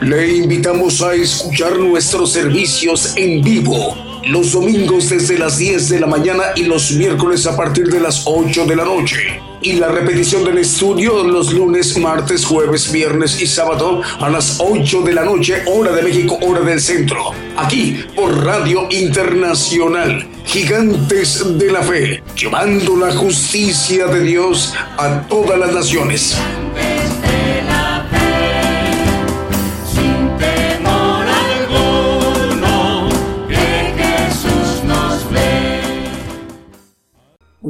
Le invitamos a escuchar nuestros servicios en vivo los domingos desde las 10 de la mañana y los miércoles a partir de las 8 de la noche. Y la repetición del estudio los lunes, martes, jueves, viernes y sábado a las 8 de la noche, hora de México, hora del centro. Aquí por Radio Internacional, Gigantes de la Fe, llevando la justicia de Dios a todas las naciones.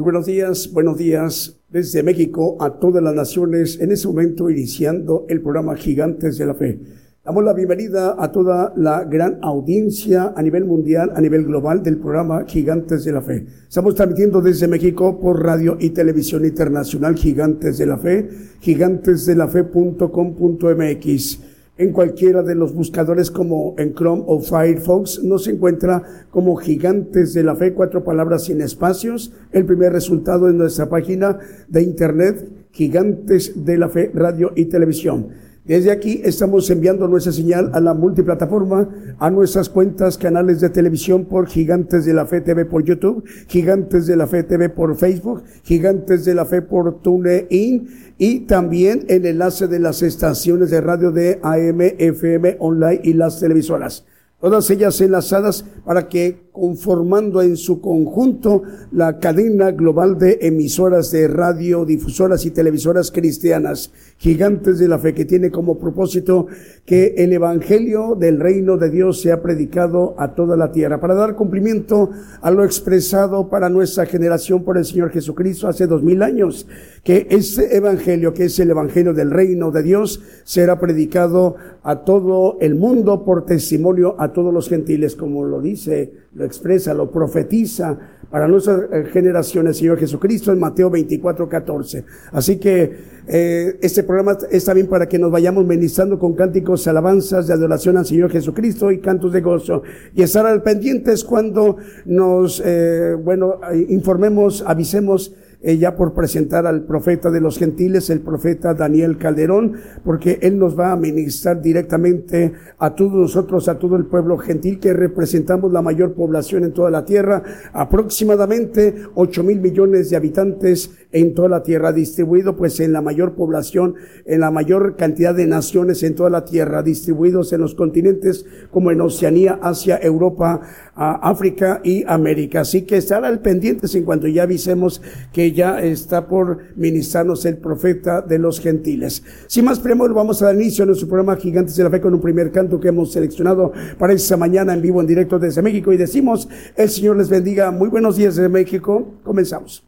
Buenos días, buenos días desde México a todas las naciones. En este momento iniciando el programa Gigantes de la Fe. Damos la bienvenida a toda la gran audiencia a nivel mundial, a nivel global del programa Gigantes de la Fe. Estamos transmitiendo desde México por radio y televisión internacional Gigantes de la Fe, gigantesdelafe.com.mx en cualquiera de los buscadores como en Chrome o Firefox, nos encuentra como Gigantes de la Fe, cuatro palabras sin espacios. El primer resultado en nuestra página de internet, Gigantes de la Fe, Radio y Televisión. Desde aquí estamos enviando nuestra señal a la multiplataforma, a nuestras cuentas, canales de televisión por Gigantes de la Fe TV por YouTube, Gigantes de la Fe TV por Facebook, Gigantes de la Fe por TuneIn y también el enlace de las estaciones de radio de AM, FM, online y las televisoras. Todas ellas enlazadas para que conformando en su conjunto la cadena global de emisoras de radio, difusoras y televisoras cristianas, gigantes de la fe, que tiene como propósito que el Evangelio del reino de Dios sea predicado a toda la tierra, para dar cumplimiento a lo expresado para nuestra generación por el Señor Jesucristo hace dos mil años, que este Evangelio, que es el Evangelio del reino de Dios, será predicado a todo el mundo por testimonio a todos los gentiles, como lo dice lo expresa, lo profetiza para nuestras eh, generaciones, Señor Jesucristo, en Mateo 24, 14. Así que eh, este programa es también para que nos vayamos ministrando con cánticos, alabanzas de adoración al Señor Jesucristo y cantos de gozo. Y estar al pendientes cuando nos, eh, bueno, informemos, avisemos ya por presentar al profeta de los gentiles, el profeta Daniel Calderón, porque él nos va a ministrar directamente a todos nosotros, a todo el pueblo gentil que representamos la mayor población en toda la tierra, aproximadamente 8 mil millones de habitantes en toda la tierra, distribuido pues en la mayor población, en la mayor cantidad de naciones en toda la tierra, distribuidos en los continentes como en Oceanía, Asia, Europa, África y América. Así que estar al pendientes en cuanto ya avisemos que ya está por ministrarnos el profeta de los gentiles. Sin más preámbulo, vamos a dar inicio a nuestro programa Gigantes de la Fe con un primer canto que hemos seleccionado para esta mañana en vivo en directo desde México y decimos, el Señor les bendiga. Muy buenos días desde México. Comenzamos.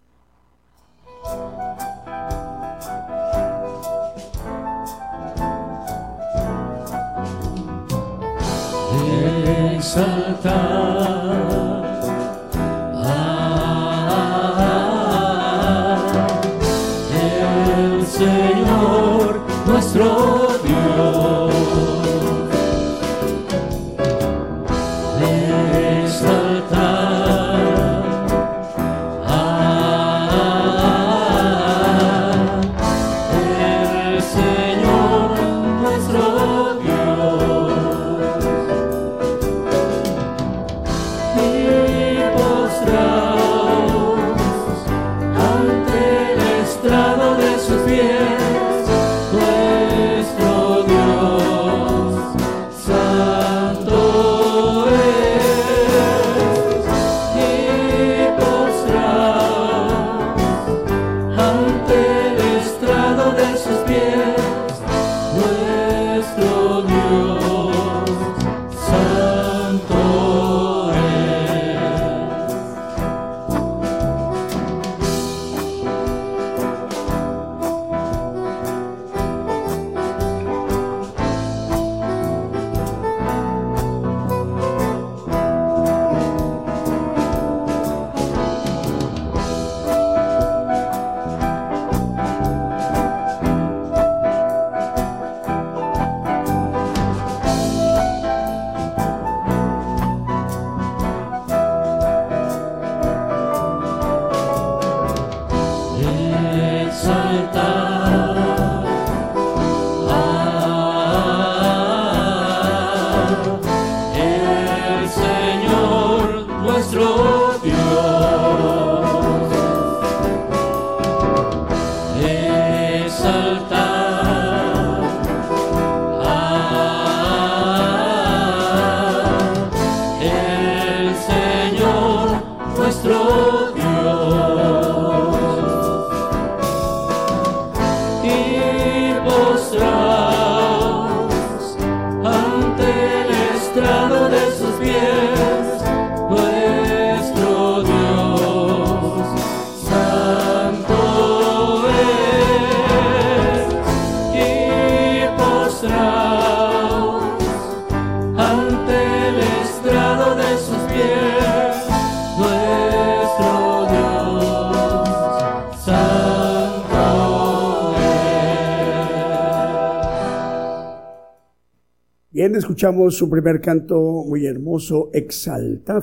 ah, el Señor nuestro escuchamos su primer canto muy hermoso, Exaltad,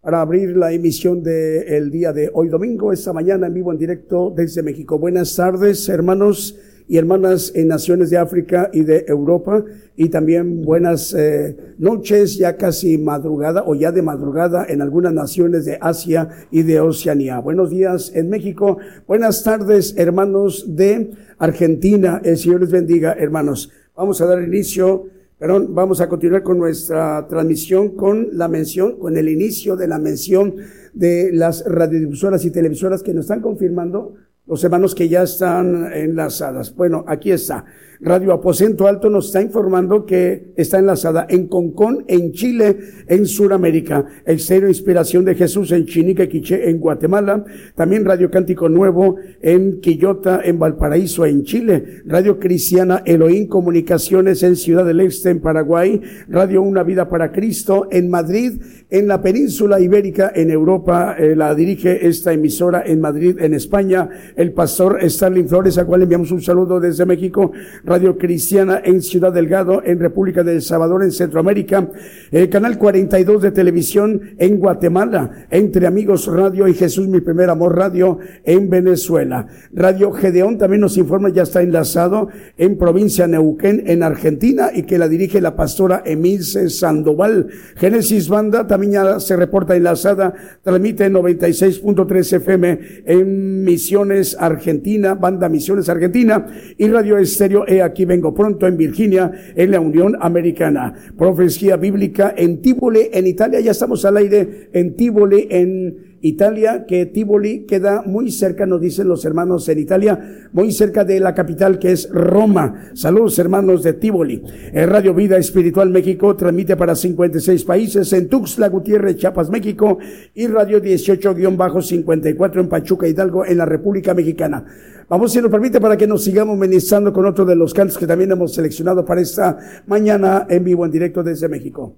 para abrir la emisión del día de hoy domingo, esta mañana en vivo en directo desde México. Buenas tardes, hermanos y hermanas en naciones de África y de Europa y también buenas eh, noches, ya casi madrugada o ya de madrugada en algunas naciones de Asia y de Oceanía. Buenos días en México, buenas tardes hermanos de Argentina, el Señor les bendiga hermanos. Vamos a dar inicio Perdón, vamos a continuar con nuestra transmisión con la mención, con el inicio de la mención de las radiodifusoras y televisoras que nos están confirmando los hermanos que ya están enlazadas. Bueno, aquí está. Radio Aposento Alto nos está informando que está enlazada en Concón, en Chile, en Sudamérica. Exterior Inspiración de Jesús en Chinique, Quiché, en Guatemala. También Radio Cántico Nuevo en Quillota, en Valparaíso, en Chile. Radio Cristiana Elohim Comunicaciones en Ciudad del Este, en Paraguay. Radio Una Vida para Cristo en Madrid, en la península ibérica, en Europa. Eh, la dirige esta emisora en Madrid, en España. El pastor Starling Flores, a cual enviamos un saludo desde México Radio Cristiana en Ciudad Delgado, en República del Salvador, en Centroamérica, el canal 42 de televisión en Guatemala, Entre Amigos Radio y Jesús Mi Primer Amor Radio en Venezuela. Radio Gedeón también nos informa, ya está enlazado en provincia Neuquén, en Argentina, y que la dirige la pastora Emilce Sandoval. Génesis Banda también ya se reporta enlazada, transmite 96.3 FM en Misiones Argentina, Banda Misiones Argentina, y Radio Estéreo aquí vengo pronto en Virginia, en la Unión Americana. Profecía bíblica en Tivoli, en Italia, ya estamos al aire en Tivoli, en Italia, que Tivoli queda muy cerca, nos dicen los hermanos en Italia, muy cerca de la capital que es Roma. Saludos hermanos de Tivoli. El Radio Vida Espiritual México transmite para 56 países en Tuxtla Gutiérrez, Chiapas, México y Radio 18-54 en Pachuca, Hidalgo, en la República Mexicana. Vamos, si nos permite, para que nos sigamos ministrando con otro de los cantos que también hemos seleccionado para esta mañana en vivo, en directo desde México.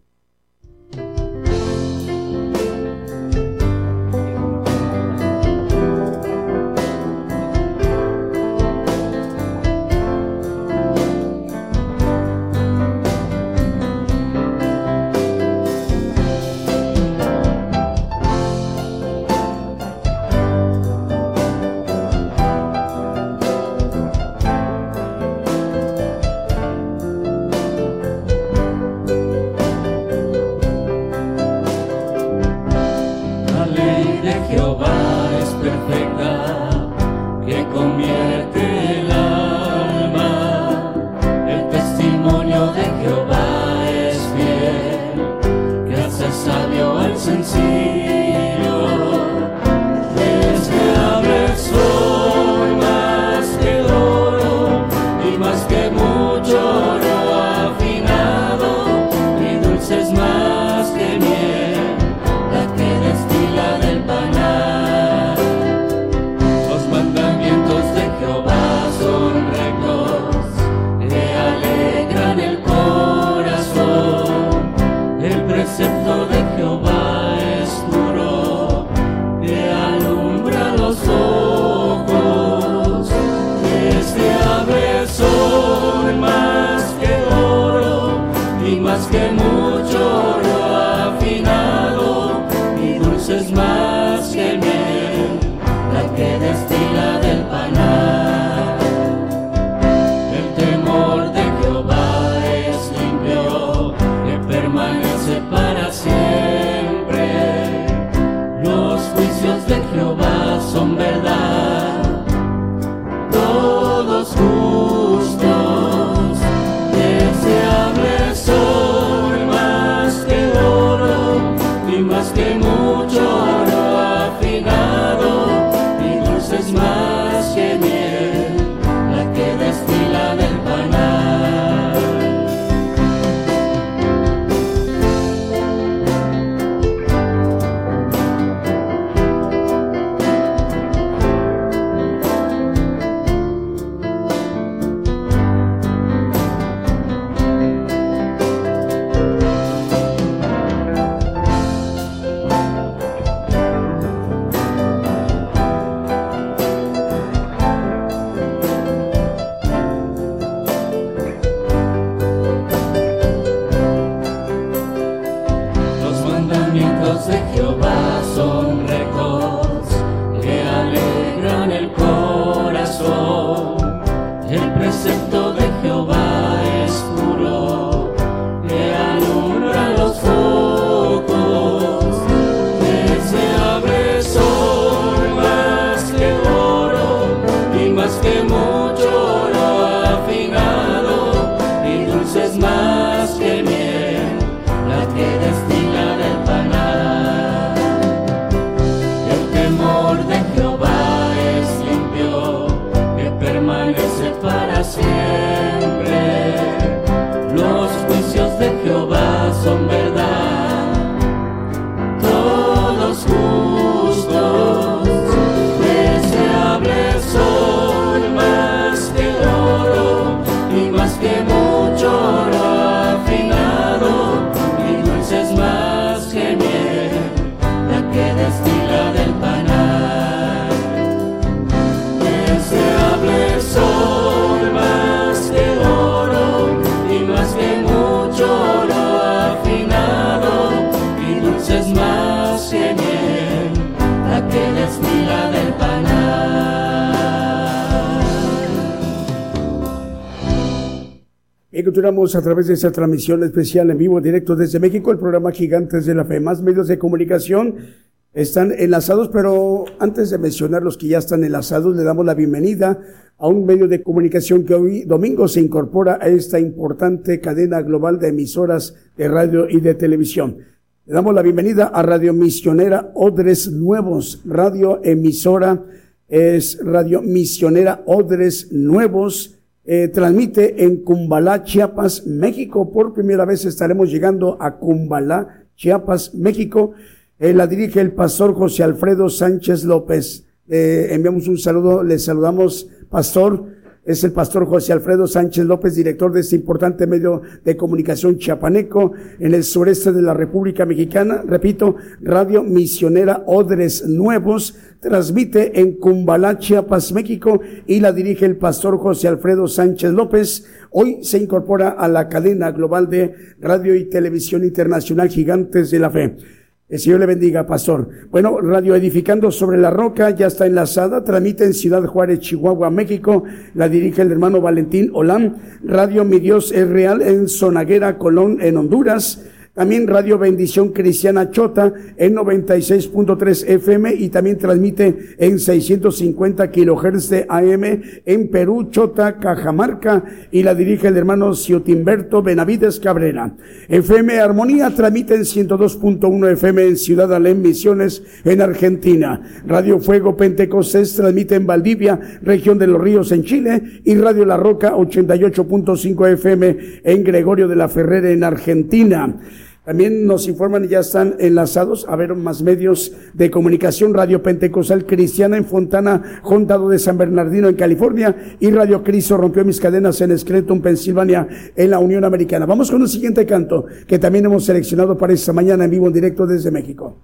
A través de esta transmisión especial en vivo directo desde México el programa Gigantes de la Fe. Más medios de comunicación están enlazados, pero antes de mencionar los que ya están enlazados, le damos la bienvenida a un medio de comunicación que hoy domingo se incorpora a esta importante cadena global de emisoras de radio y de televisión. Le damos la bienvenida a Radio Misionera Odres Nuevos, radio emisora es Radio Misionera Odres Nuevos eh, transmite en Cumbalá, Chiapas, México. Por primera vez estaremos llegando a Cumbalá, Chiapas, México. Eh, la dirige el pastor José Alfredo Sánchez López. Eh, enviamos un saludo, le saludamos, pastor es el pastor José Alfredo Sánchez López, director de este importante medio de comunicación chiapaneco en el sureste de la República Mexicana. Repito, Radio Misionera Odres Nuevos transmite en Cumbalá, Chiapas, México y la dirige el pastor José Alfredo Sánchez López. Hoy se incorpora a la cadena global de radio y televisión internacional Gigantes de la Fe. El Señor le bendiga, pastor. Bueno, Radio Edificando sobre la Roca ya está enlazada, transmite en Ciudad Juárez, Chihuahua, México. La dirige el hermano Valentín Olán. Radio Mi Dios es Real en Sonaguera, Colón, en Honduras. También Radio Bendición Cristiana Chota en 96.3 FM y también transmite en 650 kilohertz de AM en Perú, Chota, Cajamarca y la dirige el hermano Ciotimberto Benavides Cabrera. FM Armonía transmite en 102.1 FM en Ciudad Alem Misiones en Argentina. Radio Fuego Pentecostés transmite en Valdivia, región de los Ríos en Chile y Radio La Roca 88.5 FM en Gregorio de la Ferrera en Argentina. También nos informan y ya están enlazados a ver más medios de comunicación. Radio Pentecostal Cristiana en Fontana, Condado de San Bernardino en California y Radio Cristo rompió mis cadenas en Scranton, Pensilvania en la Unión Americana. Vamos con un siguiente canto que también hemos seleccionado para esta mañana en vivo en directo desde México.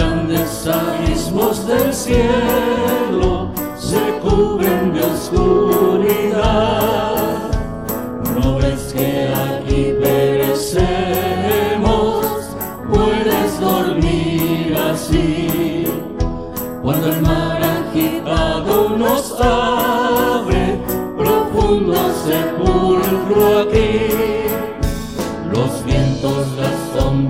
grandes abismos del cielo se cubren de oscuridad. No ves que aquí perecemos, puedes dormir así. Cuando el mar agitado nos abre, profundo sepulcro aquí, los vientos, las sombras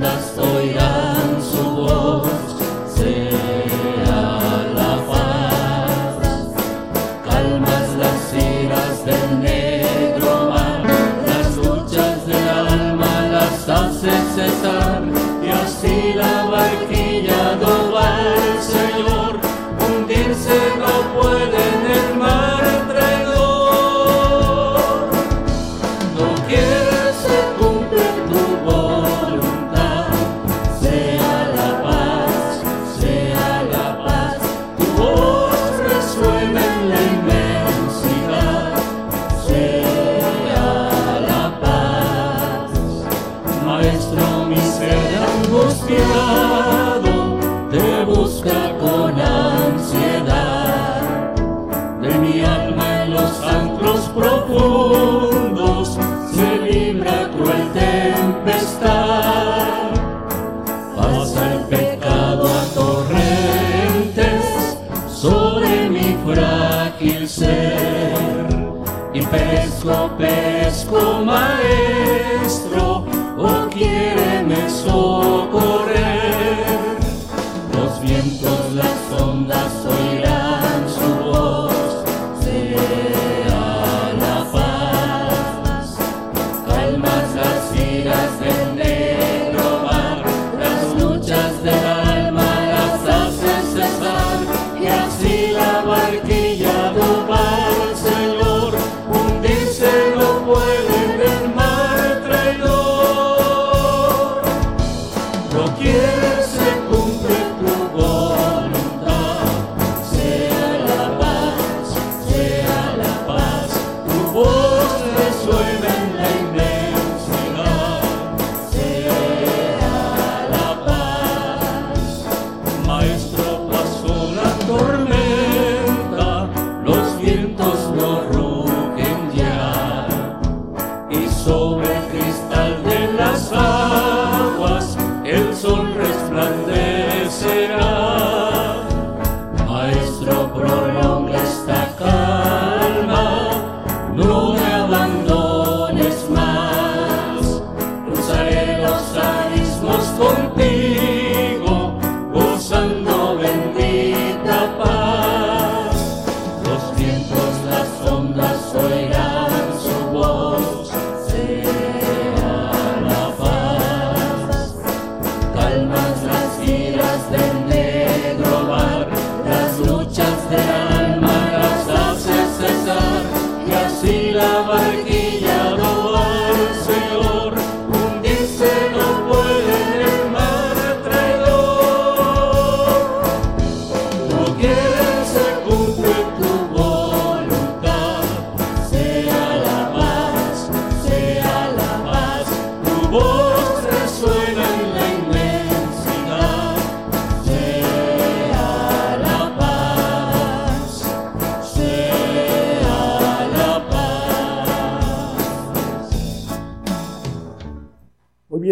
maestro, o quiere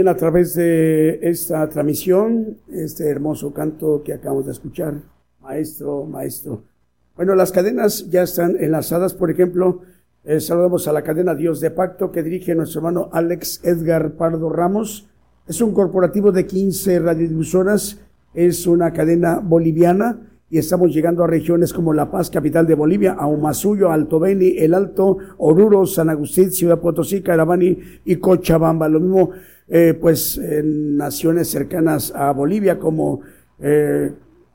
a través de esta transmisión, este hermoso canto que acabamos de escuchar. Maestro, maestro. Bueno, las cadenas ya están enlazadas, por ejemplo, eh, saludamos a la cadena Dios de Pacto que dirige nuestro hermano Alex Edgar Pardo Ramos. Es un corporativo de 15 radiodifusoras, es una cadena boliviana y estamos llegando a regiones como La Paz, capital de Bolivia, Aumasuyo, Alto Beni, El Alto, Oruro, San Agustín, Ciudad Potosí, Carabani y Cochabamba. Lo mismo eh, pues en naciones cercanas a Bolivia como eh,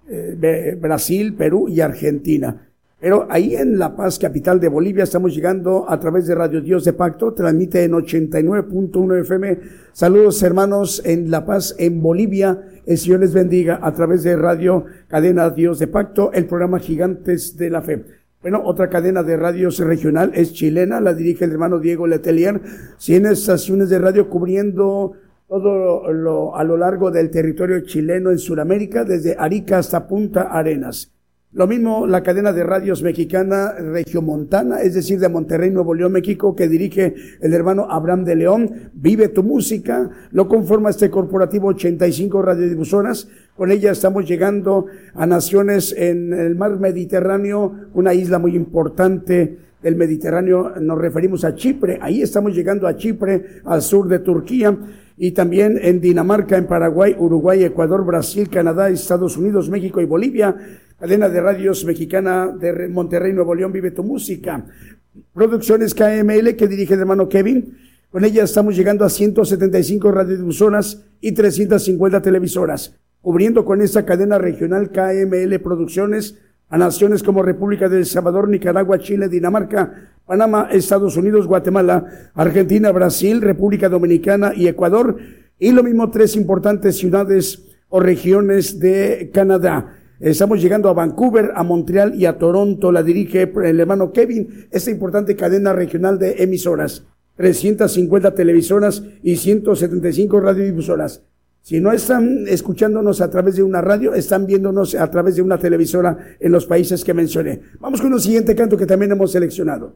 eh, Brasil, Perú y Argentina. Pero ahí en La Paz, capital de Bolivia, estamos llegando a través de Radio Dios de Pacto, transmite en 89.1 FM. Saludos hermanos en La Paz, en Bolivia. El Señor les bendiga a través de Radio Cadena Dios de Pacto, el programa Gigantes de la Fe. Bueno, otra cadena de radios regional es chilena, la dirige el hermano Diego Letelier. Cien estaciones de radio cubriendo todo lo, a lo largo del territorio chileno en Sudamérica, desde Arica hasta Punta Arenas. Lo mismo la cadena de radios mexicana Regiomontana, es decir, de Monterrey, Nuevo León, México, que dirige el hermano Abraham de León. Vive tu música, lo conforma este corporativo 85 radiodifusoras. Con ella estamos llegando a naciones en el mar Mediterráneo, una isla muy importante del Mediterráneo. Nos referimos a Chipre. Ahí estamos llegando a Chipre, al sur de Turquía y también en Dinamarca, en Paraguay, Uruguay, Ecuador, Brasil, Canadá, Estados Unidos, México y Bolivia. Cadena de radios mexicana de Monterrey, Nuevo León, Vive tu Música. Producciones KML que dirige el hermano Kevin. Con ella estamos llegando a 175 radiodifusoras y 350 televisoras, cubriendo con esta cadena regional KML Producciones a naciones como República de El Salvador, Nicaragua, Chile, Dinamarca, Panamá, Estados Unidos, Guatemala, Argentina, Brasil, República Dominicana y Ecuador, y lo mismo tres importantes ciudades o regiones de Canadá. Estamos llegando a Vancouver, a Montreal y a Toronto. La dirige el hermano Kevin, esta importante cadena regional de emisoras. 350 televisoras y 175 radiodifusoras. Si no están escuchándonos a través de una radio, están viéndonos a través de una televisora en los países que mencioné. Vamos con un siguiente canto que también hemos seleccionado.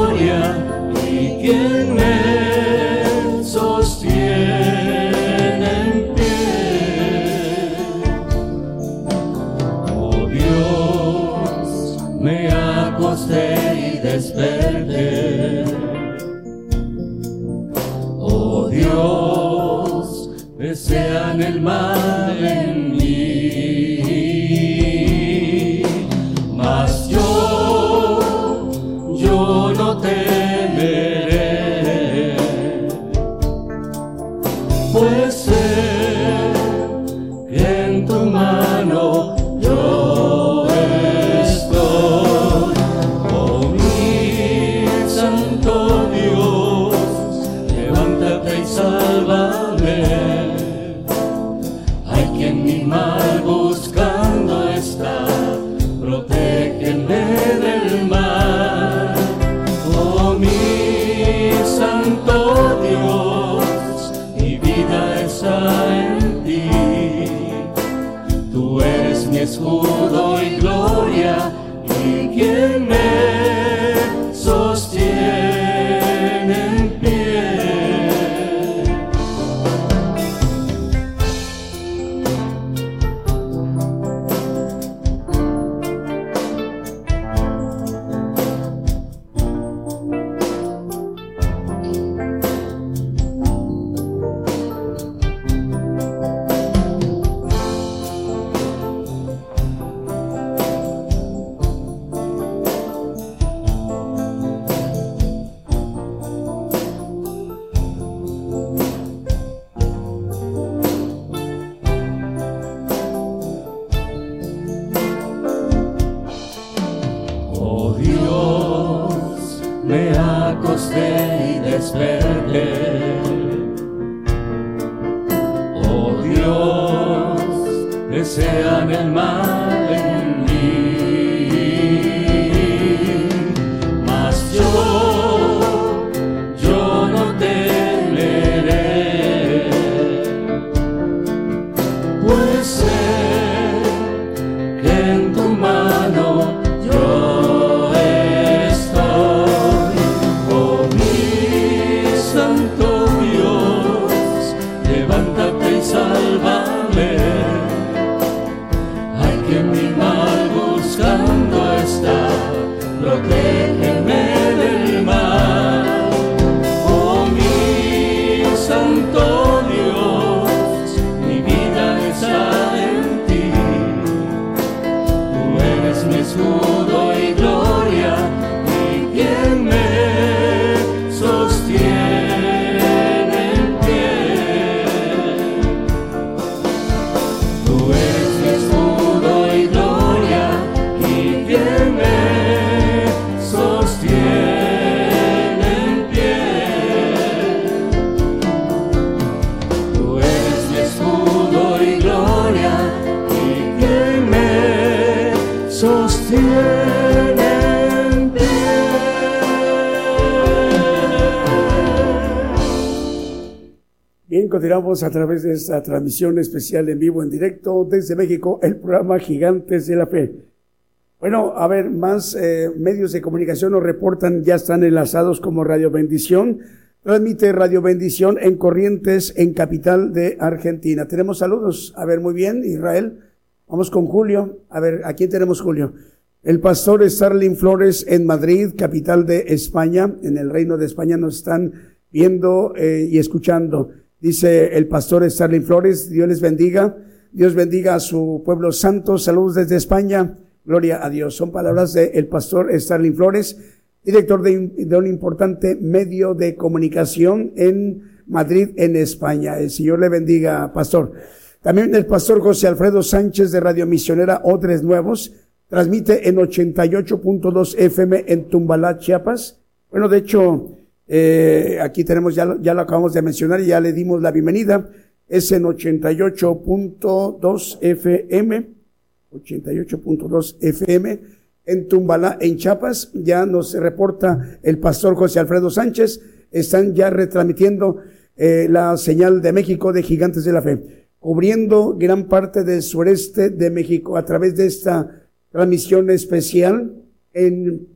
irmã. A través de esta transmisión especial en vivo, en directo desde México, el programa Gigantes de la Fe. Bueno, a ver, más eh, medios de comunicación nos reportan, ya están enlazados como Radio Bendición. Transmite Radio Bendición en Corrientes, en capital de Argentina. Tenemos saludos. A ver, muy bien, Israel. Vamos con Julio. A ver, ¿a quién tenemos Julio? El pastor Starling Flores en Madrid, capital de España, en el Reino de España, nos están viendo eh, y escuchando. Dice el pastor Starling Flores, Dios les bendiga, Dios bendiga a su pueblo santo, saludos desde España, gloria a Dios. Son palabras del pastor Starling Flores, director de, de un importante medio de comunicación en Madrid, en España. El Señor le bendiga, pastor. También el pastor José Alfredo Sánchez de Radio Misionera Odres Nuevos, transmite en 88.2 FM en Tumbalá, Chiapas. Bueno, de hecho, eh, aquí tenemos, ya, ya lo acabamos de mencionar y ya le dimos la bienvenida. Es en 88.2 FM, 88.2 FM en Tumbalá, en Chiapas. Ya nos reporta el pastor José Alfredo Sánchez. Están ya retransmitiendo eh, la señal de México de Gigantes de la Fe, cubriendo gran parte del sureste de México a través de esta transmisión especial en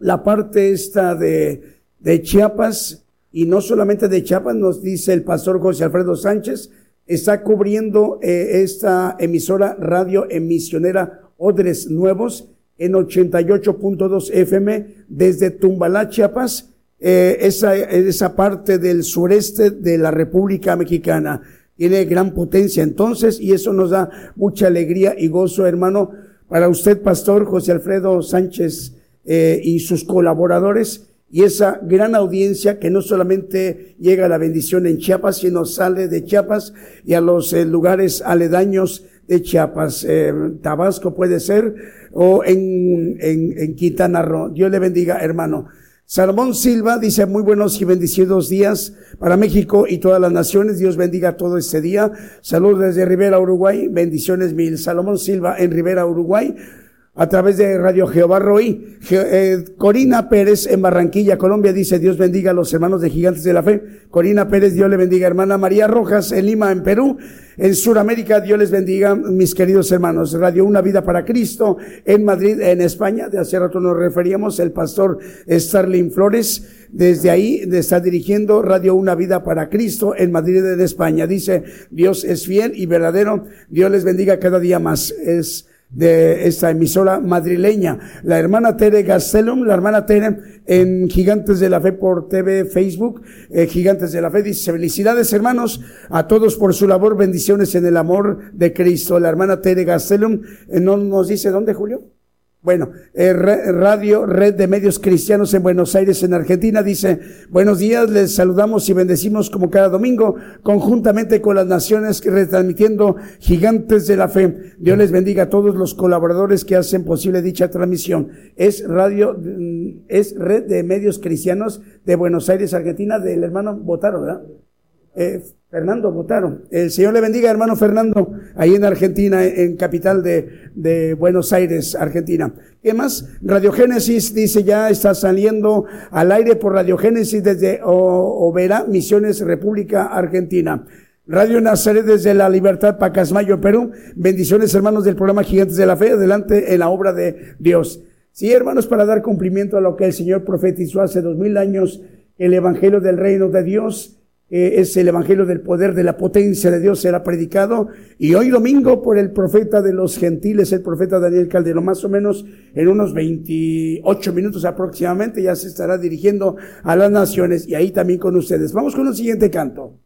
la parte esta de, de Chiapas, y no solamente de Chiapas, nos dice el pastor José Alfredo Sánchez, está cubriendo eh, esta emisora radio emisionera Odres Nuevos, en 88.2 FM desde Tumbalá, Chiapas, eh, esa, esa parte del sureste de la República Mexicana. Tiene gran potencia entonces y eso nos da mucha alegría y gozo, hermano, para usted, Pastor José Alfredo Sánchez eh, y sus colaboradores y esa gran audiencia que no solamente llega a la bendición en Chiapas, sino sale de Chiapas y a los eh, lugares aledaños de Chiapas, eh, Tabasco puede ser, o en, en, en Quintana Roo. Dios le bendiga, hermano. Salomón Silva dice muy buenos y bendecidos días para México y todas las naciones. Dios bendiga todo este día. Saludos desde Rivera, Uruguay. Bendiciones mil. Salomón Silva en Rivera, Uruguay a través de Radio Jehová Roí. Eh, Corina Pérez en Barranquilla, Colombia, dice Dios bendiga a los hermanos de Gigantes de la Fe. Corina Pérez, Dios le bendiga. Hermana María Rojas en Lima, en Perú. En Sudamérica, Dios les bendiga, mis queridos hermanos. Radio Una Vida para Cristo en Madrid, en España. De hace rato nos referíamos, el pastor Starling Flores. Desde ahí está dirigiendo Radio Una Vida para Cristo en Madrid, en España. Dice, Dios es fiel y verdadero. Dios les bendiga cada día más. Es de esta emisora madrileña. La hermana Tere Gastelum, la hermana Tere en Gigantes de la Fe por TV, Facebook, eh, Gigantes de la Fe, dice felicidades hermanos a todos por su labor, bendiciones en el amor de Cristo. La hermana Tere Gastelum, eh, ¿no nos dice dónde, Julio? Bueno, eh, Radio Red de Medios Cristianos en Buenos Aires, en Argentina, dice, buenos días, les saludamos y bendecimos como cada domingo, conjuntamente con las naciones, retransmitiendo Gigantes de la Fe. Dios les bendiga a todos los colaboradores que hacen posible dicha transmisión. Es Radio, mm, es Red de Medios Cristianos de Buenos Aires, Argentina, del hermano Botaro, ¿verdad? Eh, Fernando Botaro. El Señor le bendiga, hermano Fernando, ahí en Argentina, en capital de, de Buenos Aires, Argentina. ¿Qué más? Radiogénesis dice ya está saliendo al aire por Radiogénesis desde Overa, Misiones, República Argentina. Radio Nazaret desde la Libertad, Pacasmayo, Perú. Bendiciones, hermanos del programa Gigantes de la Fe, adelante en la obra de Dios. Sí, hermanos, para dar cumplimiento a lo que el Señor profetizó hace dos mil años, el Evangelio del Reino de Dios, eh, es el evangelio del poder, de la potencia de Dios será predicado. Y hoy domingo por el profeta de los gentiles, el profeta Daniel Calderón, más o menos en unos 28 minutos aproximadamente, ya se estará dirigiendo a las naciones y ahí también con ustedes. Vamos con el siguiente canto.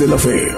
De la fe.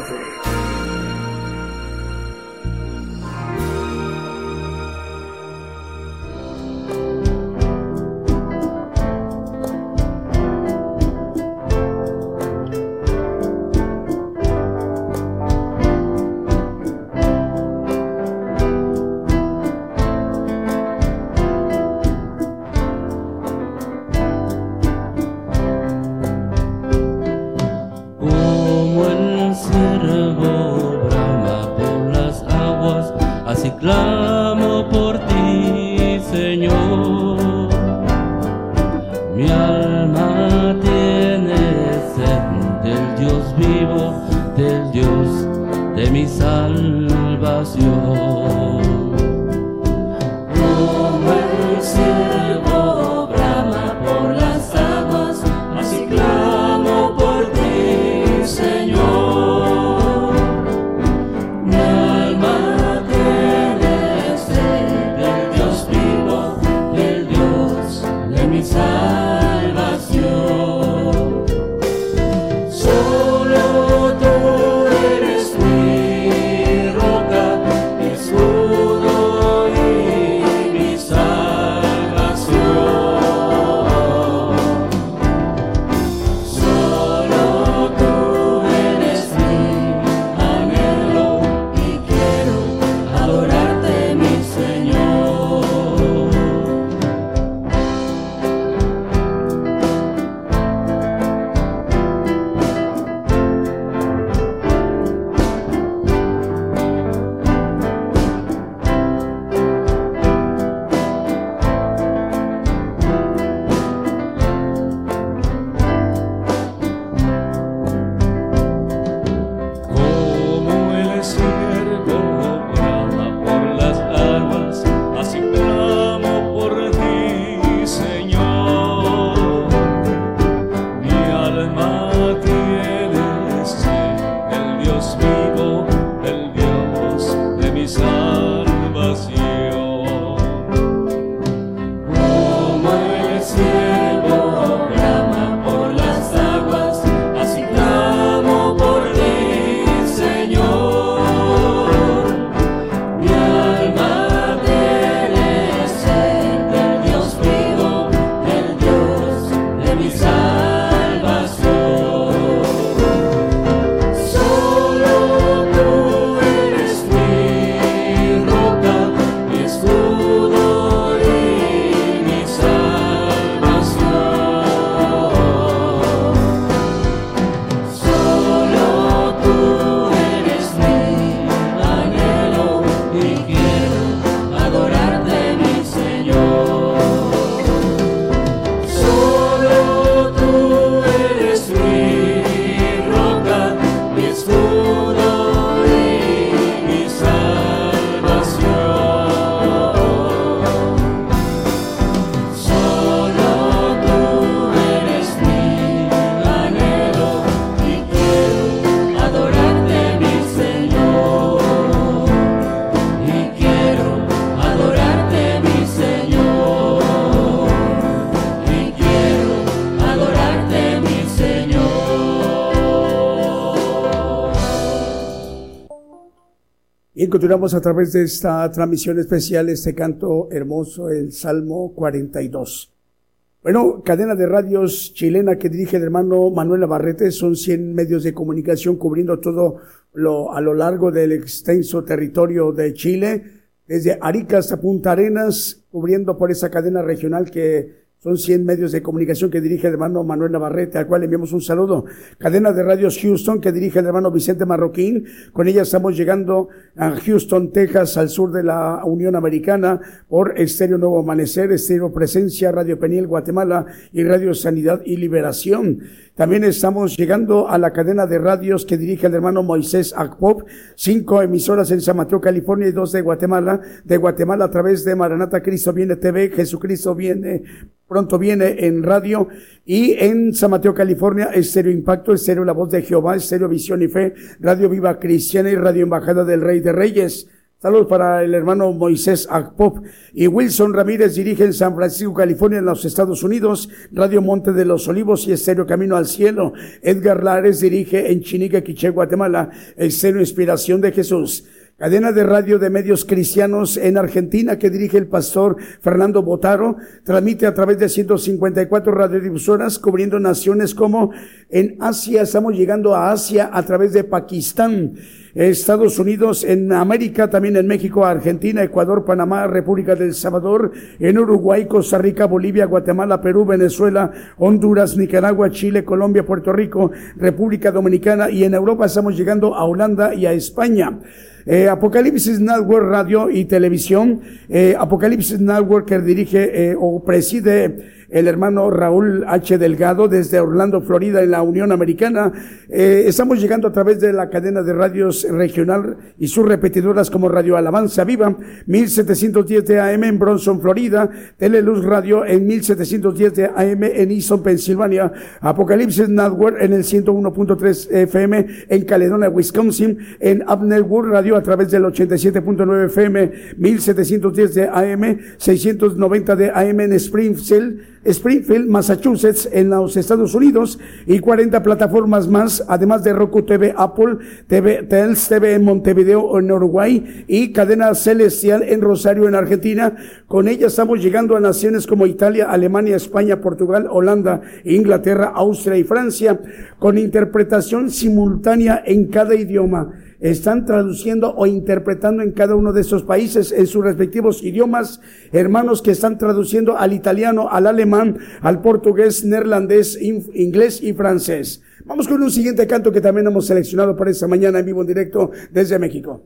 Continuamos a través de esta transmisión especial, este canto hermoso, el Salmo 42. Bueno, cadena de radios chilena que dirige el hermano Manuel Navarrete, son 100 medios de comunicación cubriendo todo lo, a lo largo del extenso territorio de Chile, desde Arica hasta Punta Arenas, cubriendo por esa cadena regional que son 100 medios de comunicación que dirige el hermano Manuel Navarrete, al cual enviamos un saludo. Cadena de radios Houston que dirige el hermano Vicente Marroquín. Con ella estamos llegando a Houston, Texas, al sur de la Unión Americana, por Estéreo Nuevo Amanecer, Estéreo Presencia, Radio Peniel Guatemala y Radio Sanidad y Liberación. También estamos llegando a la cadena de radios que dirige el hermano Moisés Akpop, cinco emisoras en San Mateo, California y dos de Guatemala. De Guatemala a través de Maranata Cristo Viene TV, Jesucristo Viene, pronto viene en radio y en San Mateo, California, Estéreo Impacto, Estéreo La Voz de Jehová, Estéreo Visión y Fe, Radio Viva Cristiana y Radio Embajada del Rey de Reyes. Saludos para el hermano Moisés Akpop y Wilson Ramírez dirige en San Francisco, California, en los Estados Unidos, Radio Monte de los Olivos y Estéreo Camino al Cielo. Edgar Lares dirige en Chinique, Quiché, Guatemala, Estéreo Inspiración de Jesús. Cadena de radio de medios cristianos en Argentina que dirige el pastor Fernando Botaro, transmite a través de 154 radiodifusoras cubriendo naciones como en Asia, estamos llegando a Asia a través de Pakistán. Estados Unidos, en América, también en México, Argentina, Ecuador, Panamá, República del Salvador, en Uruguay, Costa Rica, Bolivia, Guatemala, Perú, Venezuela, Honduras, Nicaragua, Chile, Colombia, Puerto Rico, República Dominicana y en Europa estamos llegando a Holanda y a España. Eh, Apocalipsis Network Radio y Televisión, eh, Apocalipsis Network que dirige eh, o preside el hermano Raúl H. Delgado desde Orlando, Florida, en la Unión Americana. Eh, estamos llegando a través de la cadena de radios regional y sus repetidoras como Radio Alabanza Viva, 1710 de AM en Bronson, Florida, Teleluz Radio en 1710 de AM en Easton, Pensilvania, Apocalipsis Network en el 101.3 FM en Caledonia, Wisconsin, en Up Network Radio a través del 87.9 FM, 1710 de AM, 690 de AM en Springfield, Springfield, Massachusetts, en los Estados Unidos, y 40 plataformas más, además de Roku TV, Apple TV, Tels TV en Montevideo, en Uruguay, y Cadena Celestial en Rosario, en Argentina. Con ella estamos llegando a naciones como Italia, Alemania, España, Portugal, Holanda, Inglaterra, Austria y Francia, con interpretación simultánea en cada idioma están traduciendo o interpretando en cada uno de esos países en sus respectivos idiomas, hermanos que están traduciendo al italiano, al alemán, al portugués, neerlandés, inglés y francés. Vamos con un siguiente canto que también hemos seleccionado para esta mañana en vivo en directo desde México.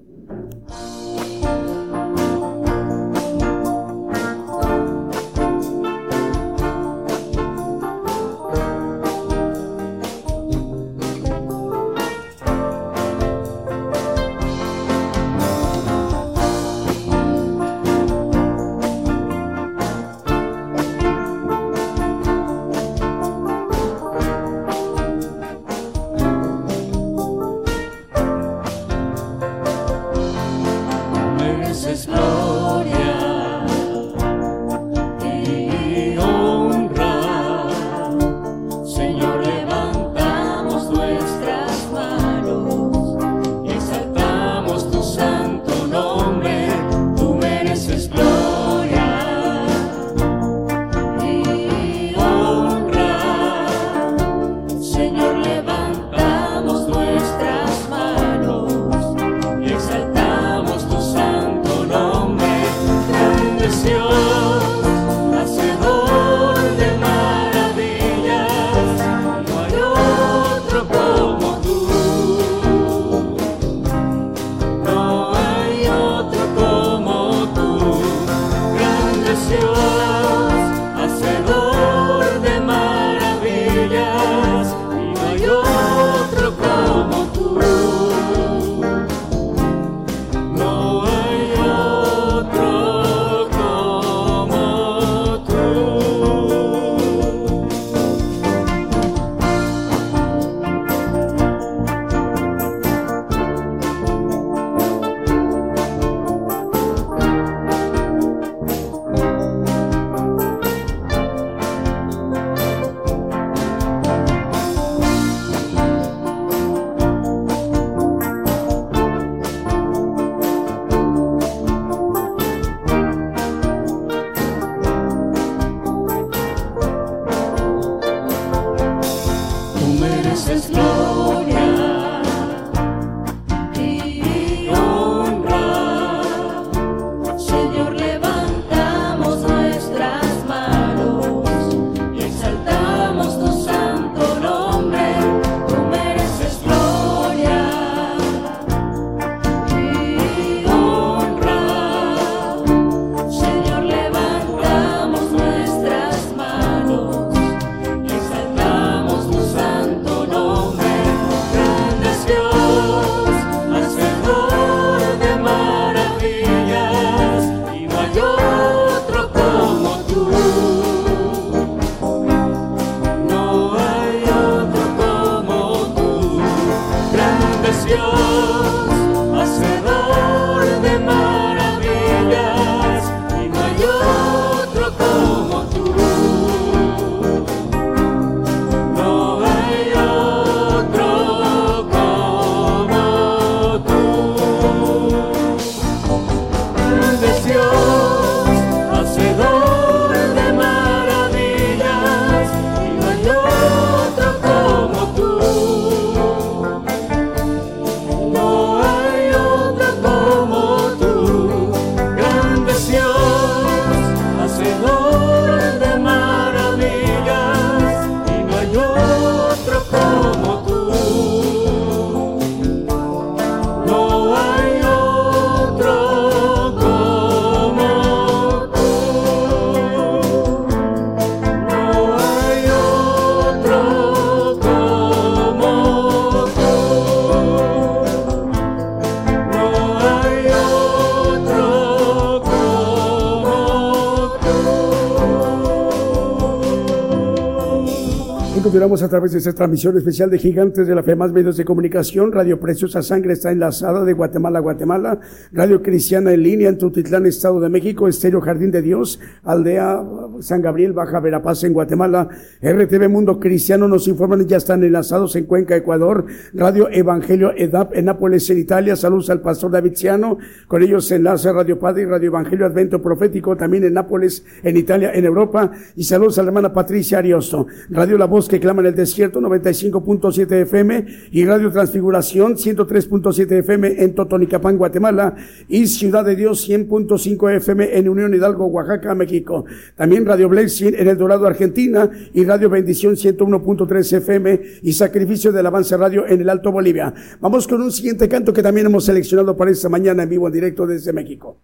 A través de esta transmisión especial de Gigantes de la Fe, más medios de comunicación. Radio Preciosa Sangre está enlazada de Guatemala a Guatemala. Radio Cristiana en línea en Tutitlán, Estado de México. Estéreo Jardín de Dios, Aldea San Gabriel, Baja Verapaz en Guatemala. RTV Mundo Cristiano nos informan, ya están enlazados en Cuenca, Ecuador. Radio Evangelio EDAP en Nápoles, en Italia. Saludos al pastor David Ciano. Con ellos se enlaza Radio Padre y Radio Evangelio Advento Profético también en Nápoles, en Italia, en Europa. Y saludos a la hermana Patricia Ariosto. Radio La Voz que clama en el desierto 95.7 FM y Radio Transfiguración 103.7 FM en Totonicapán, Guatemala y Ciudad de Dios 100.5 FM en Unión Hidalgo, Oaxaca, México. También Radio Blessing en El Dorado, Argentina y Radio Bendición 101.3 FM y Sacrificio del Avance Radio en el Alto Bolivia. Vamos con un siguiente canto que también hemos seleccionado para esta mañana en vivo en directo desde México.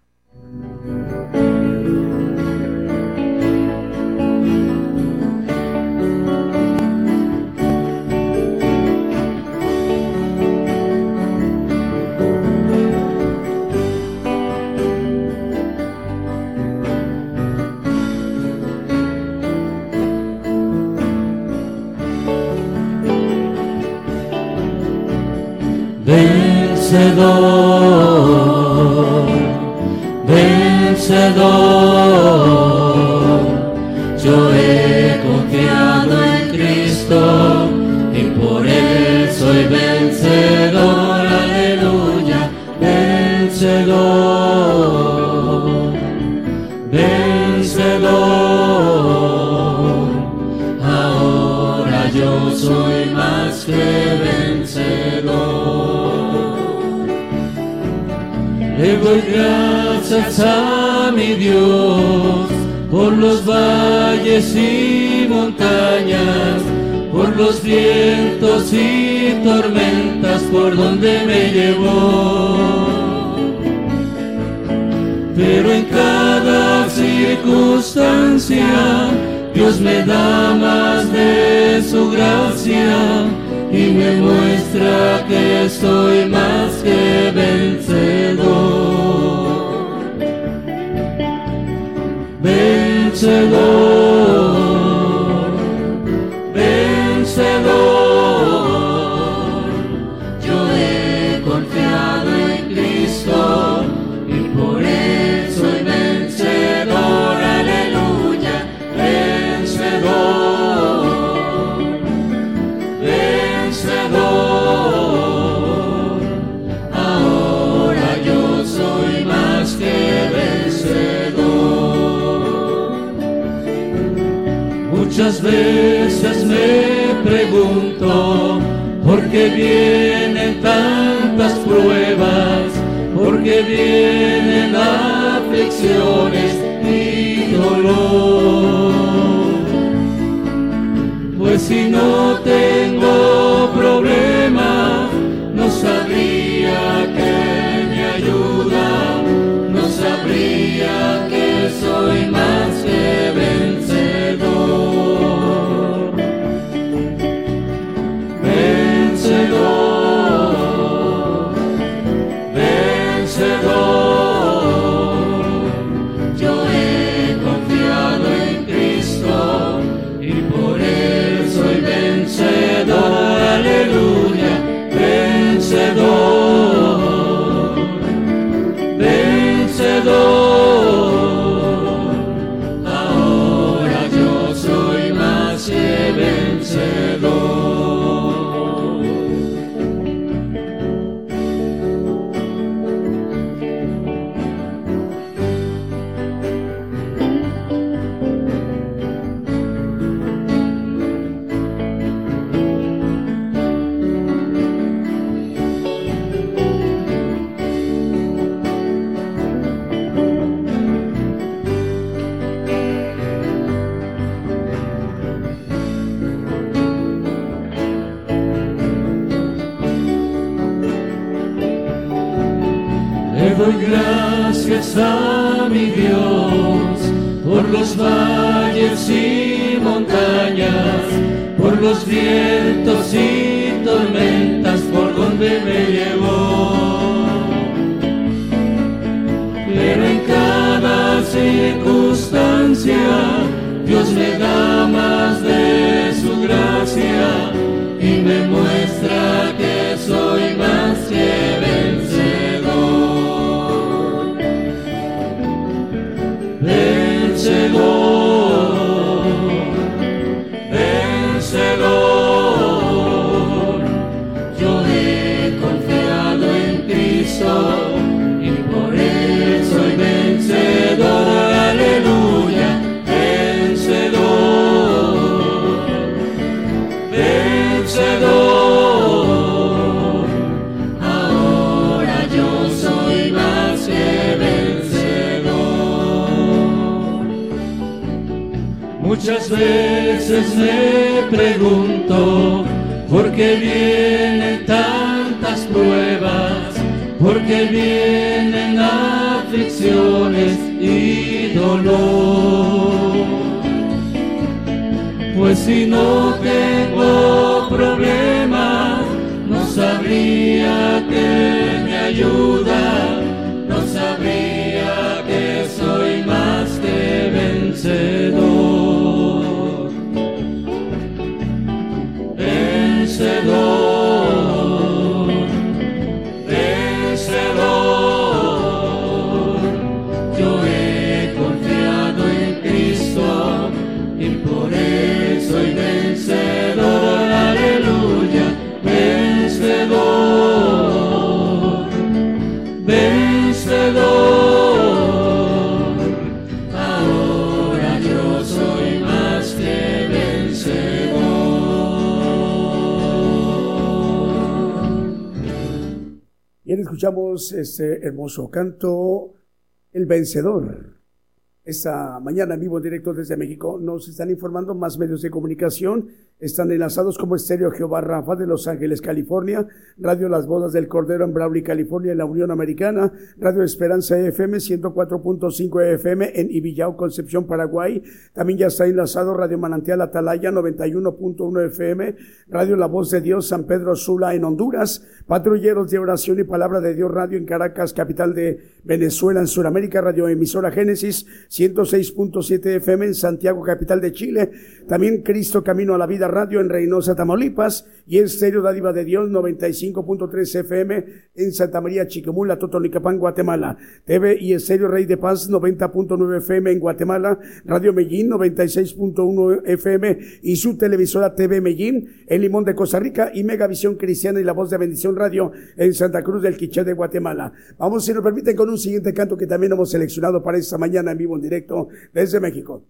Vencedor, a mi Dios por los valles y montañas, por los vientos y tormentas por donde me llevó. Pero en cada circunstancia Dios me da más de su gracia y me muestra que soy más que vencedor. Vencedor. Veces me pregunto, ¿por qué vienen tantas pruebas? ¿Por qué vienen aflicciones y dolor? Pues si no tengo escuchamos este hermoso canto, El Vencedor. Esta mañana en vivo en directo desde México nos están informando más medios de comunicación. Están enlazados como Estéreo Jehová Rafa de Los Ángeles, California, Radio Las Bodas del Cordero en Brawley, California, en la Unión Americana, Radio Esperanza FM 104.5 FM en Ibillau, Concepción, Paraguay. También ya está enlazado Radio Manantial Atalaya 91.1 FM, Radio La Voz de Dios San Pedro Sula en Honduras, Patrulleros de Oración y Palabra de Dios Radio en Caracas, capital de Venezuela, en Sudamérica, Radio Emisora Génesis 106.7 FM en Santiago, capital de Chile. También Cristo Camino a la Vida Radio en Reynosa, Tamaulipas. Y en Estéreo Dádiva de Dios 95.3 FM en Santa María, Chiquimula, Totonicapán, Guatemala. TV y Estéreo Rey de Paz 90.9 FM en Guatemala. Radio Medellín 96.1 FM y su televisora TV Medellín en Limón de Costa Rica y Megavisión Cristiana y La Voz de Bendición Radio en Santa Cruz del Quiché de Guatemala. Vamos, si nos permiten, con un siguiente canto que también hemos seleccionado para esta mañana en vivo en directo desde México.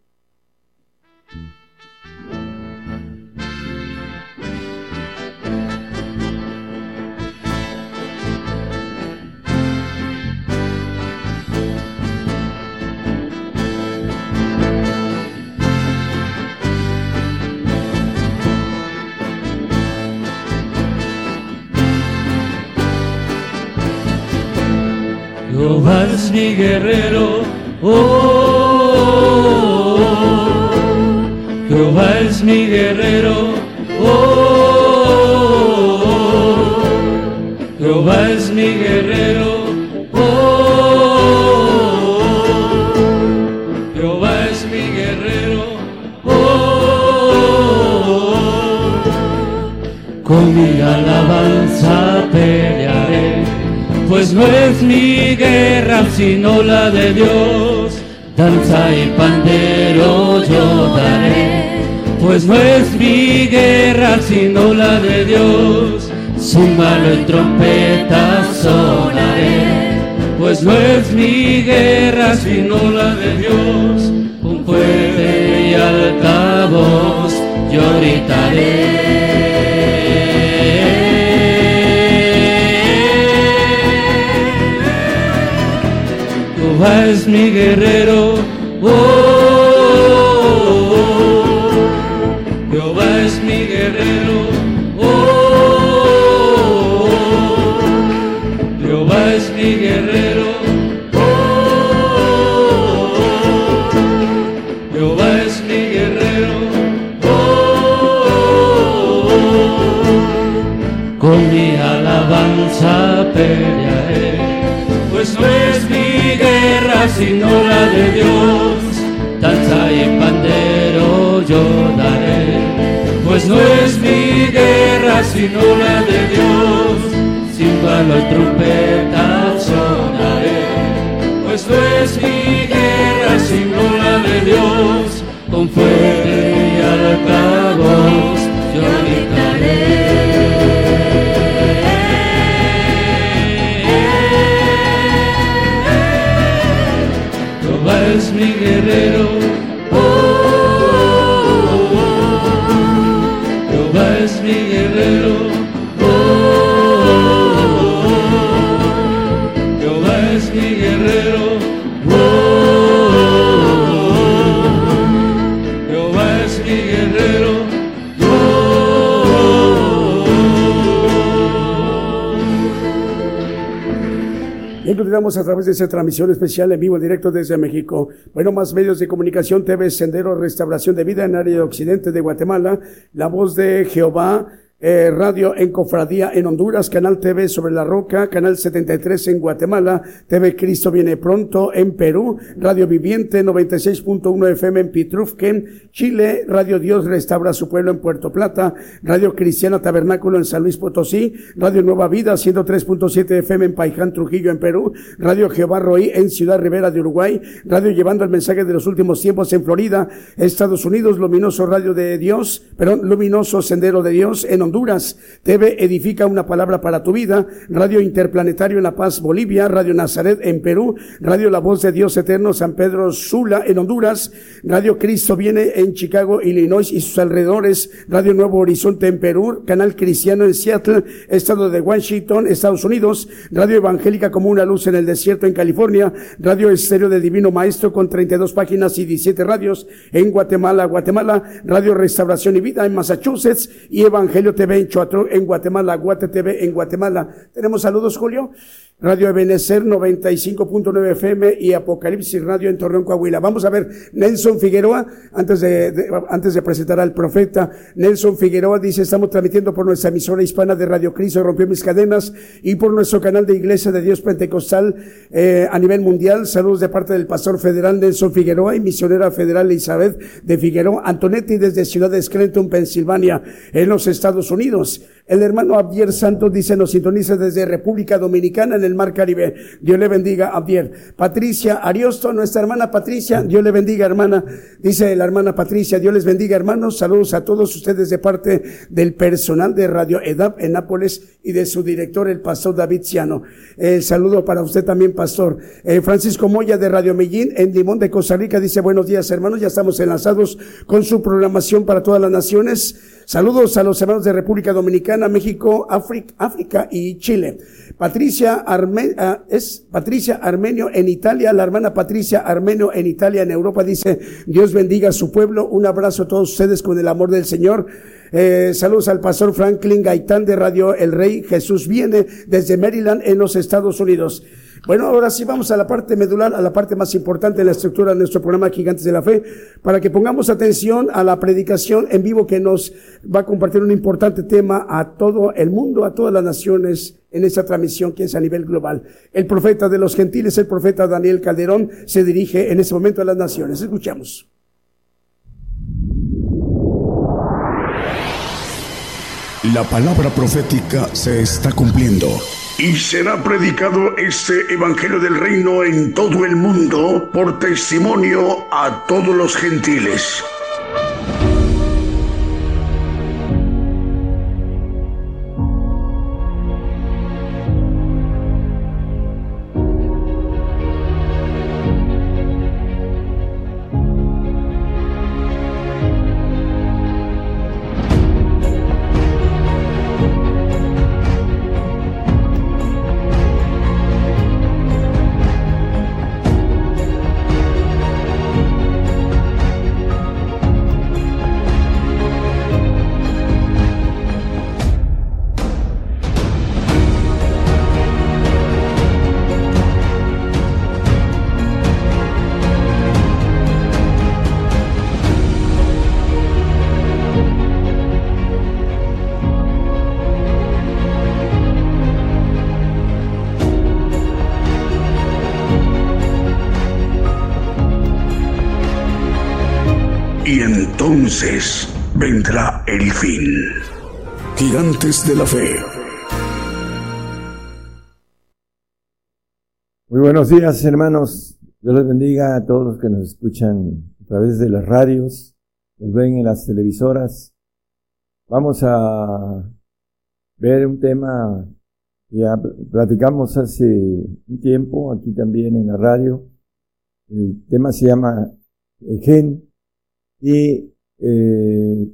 Jehová es mi guerrero, oh, Jehová es mi guerrero, oh, Jehová es mi guerrero, oh, Jehová es mi guerrero, oh, con mi alabanza pelearé pues no es mi guerra sino la de Dios. Danza y pandero yo daré, pues no es mi guerra sino la de Dios. Címbalo y trompeta sonaré, pues no es mi guerra sino la de Dios. Con fuerte y altavoz yo gritaré. Jehová es mi guerrero, oh, Jehová es mi guerrero, oh, Jehová es mi guerrero, oh, Jehová es mi guerrero, oh, con mi alabanza pelearé, pues no guerra sino la de Dios. Danza y pandero yo daré, pues no es mi guerra sino la de Dios. Címbalo y trompeta sonaré, pues no es mi guerra sino la de Dios. Con fuerte y altavoz yo mi guerrero. A través de esa transmisión especial en vivo, en directo desde México. Bueno, más medios de comunicación, TV Sendero, Restauración de Vida en área de Occidente de Guatemala, La Voz de Jehová, eh, radio en Cofradía en Honduras, Canal TV sobre la Roca, Canal 73 en Guatemala, TV Cristo viene pronto en Perú, Radio Viviente 96.1 FM en Pitrufquen, Chile, Radio Dios restaura su pueblo en Puerto Plata, Radio Cristiana Tabernáculo en San Luis Potosí, Radio Nueva Vida 103.7 FM en Paiján, Trujillo en Perú, Radio Jehová Roí en Ciudad Rivera de Uruguay, Radio Llevando el Mensaje de los Últimos Tiempos en Florida, Estados Unidos, Luminoso Radio de Dios, perdón, Luminoso Sendero de Dios en Honduras, TV Edifica una palabra para tu vida, Radio Interplanetario en La Paz, Bolivia, Radio Nazaret en Perú, Radio La Voz de Dios Eterno San Pedro Sula en Honduras, Radio Cristo viene en Chicago, Illinois y sus alrededores, Radio Nuevo Horizonte en Perú, Canal Cristiano en Seattle, Estado de Washington, Estados Unidos, Radio Evangélica como una luz en el desierto en California, Radio Estéreo de Divino Maestro con 32 páginas y 17 radios en Guatemala, Guatemala, Radio Restauración y Vida en Massachusetts. Y Evangelio En en Guatemala, Guate TV en Guatemala. Tenemos saludos, Julio. Radio Ebenecer 95.9 FM y Apocalipsis Radio en Torreón, Coahuila. Vamos a ver, Nelson Figueroa, antes de, antes de presentar al profeta, Nelson Figueroa dice, estamos transmitiendo por nuestra emisora hispana de Radio Cristo, rompió mis cadenas, y por nuestro canal de Iglesia de Dios Pentecostal eh, a nivel mundial. Saludos de parte del pastor federal Nelson Figueroa y misionera federal Elizabeth de Figueroa Antonetti desde Ciudad de Scranton, Pensilvania, en los Estados Unidos. El hermano Abdier Santos dice, nos sintoniza desde República Dominicana en el Mar Caribe. Dios le bendiga, Abdier. Patricia Ariosto, nuestra hermana Patricia, Dios le bendiga, hermana. Dice la hermana Patricia, Dios les bendiga, hermanos. Saludos a todos ustedes de parte del personal de Radio EDAP en Nápoles y de su director, el pastor David Ciano. El saludo para usted también, pastor. Eh, Francisco Moya de Radio Medellín en Limón de Costa Rica dice, buenos días, hermanos. Ya estamos enlazados con su programación para todas las naciones. Saludos a los hermanos de República Dominicana, México, África, y Chile. Patricia uh, es Patricia Armenio en Italia, la hermana Patricia Armenio en Italia, en Europa, dice, Dios bendiga a su pueblo. Un abrazo a todos ustedes con el amor del Señor. Eh, saludos al pastor Franklin Gaitán de Radio El Rey. Jesús viene desde Maryland en los Estados Unidos. Bueno, ahora sí vamos a la parte medular, a la parte más importante de la estructura de nuestro programa Gigantes de la Fe, para que pongamos atención a la predicación en vivo que nos va a compartir un importante tema a todo el mundo, a todas las naciones en esta transmisión que es a nivel global. El profeta de los gentiles, el profeta Daniel Calderón, se dirige en este momento a las naciones. Escuchamos. La palabra profética se está cumpliendo. Y será predicado este Evangelio del Reino en todo el mundo por testimonio a todos los gentiles. Entonces vendrá el fin. Gigantes de la Fe. Muy buenos días, hermanos. Dios les bendiga a todos los que nos escuchan a través de las radios, nos ven en las televisoras. Vamos a ver un tema que ya platicamos hace un tiempo, aquí también en la radio. El tema se llama Gen y eh,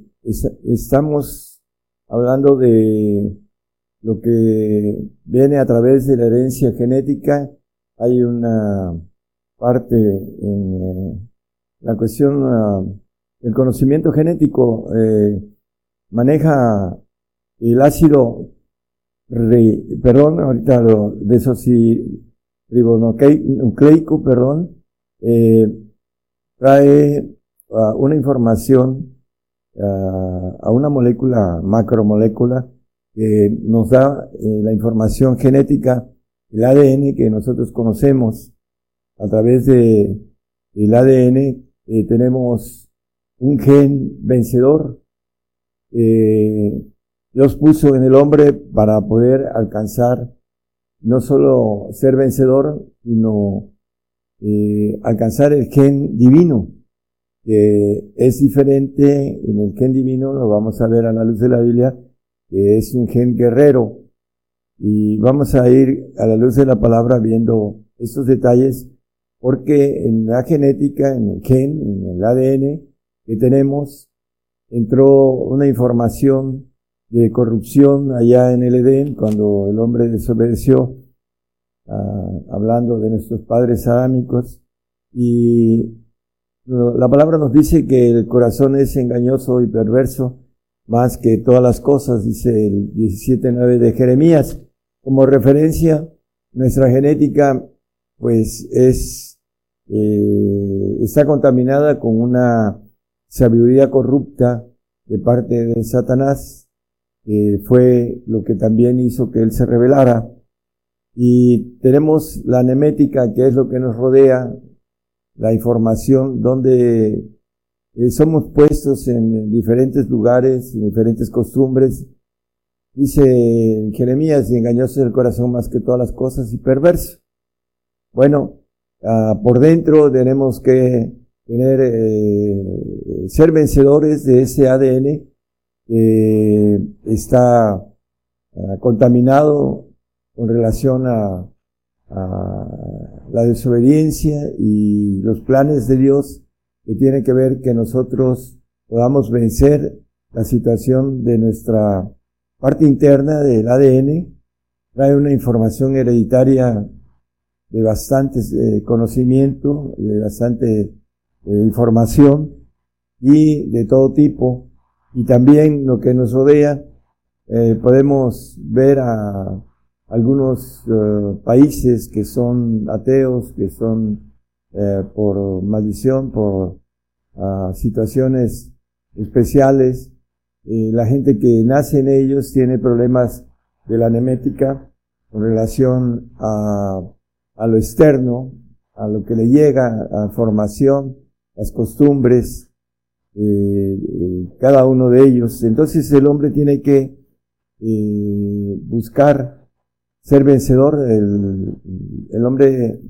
estamos hablando de lo que viene a través de la herencia genética. Hay una parte en eh, la cuestión del conocimiento genético, eh, maneja el ácido, perdón, ahorita lo ribonucleico, perdón, trae una información a una molécula, macromolécula, que nos da eh, la información genética, el ADN que nosotros conocemos. A través de el ADN eh, tenemos un gen vencedor. Eh, Dios puso en el hombre para poder alcanzar no solo ser vencedor, sino alcanzar el gen divino que es diferente en el gen divino, lo vamos a ver a la luz de la Biblia, que es un gen guerrero. Y vamos a ir a la luz de la palabra viendo estos detalles, porque en la genética, en el gen, en el ADN que tenemos, entró una información de corrupción allá en el Edén, cuando el hombre desobedeció, ah, hablando de nuestros padres adámicos, y la palabra nos dice que el corazón es engañoso y perverso más que todas las cosas, dice el 17.9 de Jeremías. Como referencia, nuestra genética pues es, eh, está contaminada con una sabiduría corrupta de parte de Satanás, que fue lo que también hizo que él se rebelara. Y tenemos la nemética, que es lo que nos rodea, la información, donde eh, somos puestos en diferentes lugares, en diferentes costumbres. Dice Jeremías, y engañoso el corazón más que todas las cosas y perverso. Bueno, ah, por dentro tenemos que tener, eh, ser vencedores de ese ADN que está ah, contaminado con relación a, a la desobediencia y los planes de Dios que tiene que ver que nosotros podamos vencer la situación de nuestra parte interna del ADN, trae una información hereditaria de bastante eh, conocimiento, de bastante eh, información y de todo tipo. Y también lo que nos rodea, eh, podemos ver a algunos eh, países que son ateos, que son eh, por maldición, por ah, situaciones especiales. la gente que nace en ellos tiene problemas de la nemética con relación a, a lo externo, a lo que le llega, a formación, las costumbres, eh, cada uno de ellos. Entonces el hombre tiene que buscar ser vencedor. El, hombre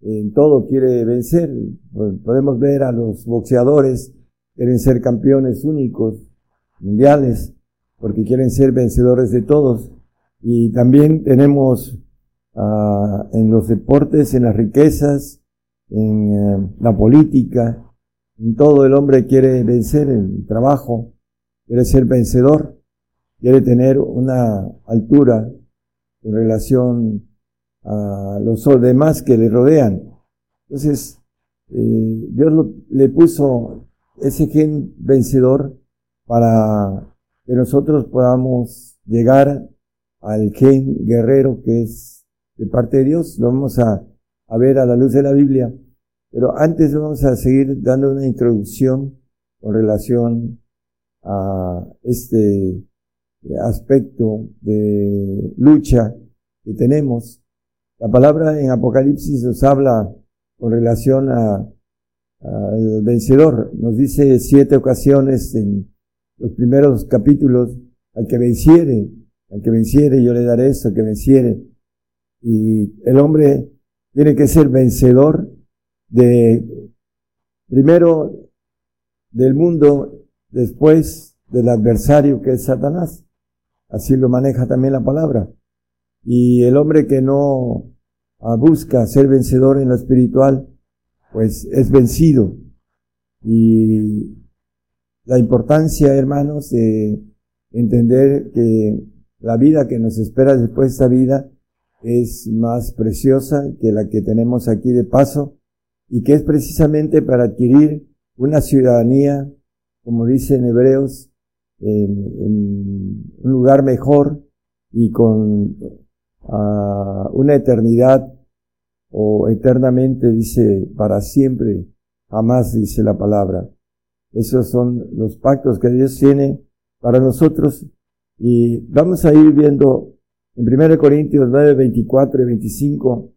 en todo quiere vencer. Podemos ver a los boxeadores, quieren ser campeones únicos, mundiales, porque quieren ser vencedores de todos. Y también tenemos uh, en los deportes, en las riquezas, en uh, la política, en todo el hombre quiere vencer en el trabajo, quiere ser vencedor, quiere tener una altura en relación a los demás que le rodean. Entonces, eh, Dios le puso ese gen vencedor para que nosotros podamos llegar al gen guerrero que es de parte de Dios. Lo vamos a, a ver a la luz de la Biblia. Pero antes vamos a seguir dando una introducción con relación a este aspecto de lucha que tenemos. La palabra en Apocalipsis nos habla con relación a, al vencedor. Nos dice siete ocasiones en los primeros capítulos, al que venciere, al que venciere yo le daré esto, al que venciere. Y el hombre tiene que ser vencedor de, primero del mundo, después del adversario que es Satanás. Así lo maneja también la palabra. Y el hombre que no busca ser vencedor en lo espiritual, pues es vencido. Y la importancia, hermanos, de entender que la vida que nos espera después de esta vida es más preciosa que la que tenemos aquí de paso y que es precisamente para adquirir una ciudadanía, como dicen Hebreos, en, un lugar mejor y con uh, una eternidad o eternamente dice para siempre, jamás dice la palabra. Esos son los pactos que Dios tiene para nosotros y vamos a ir viendo en 1 Corintios 9, 24 y 25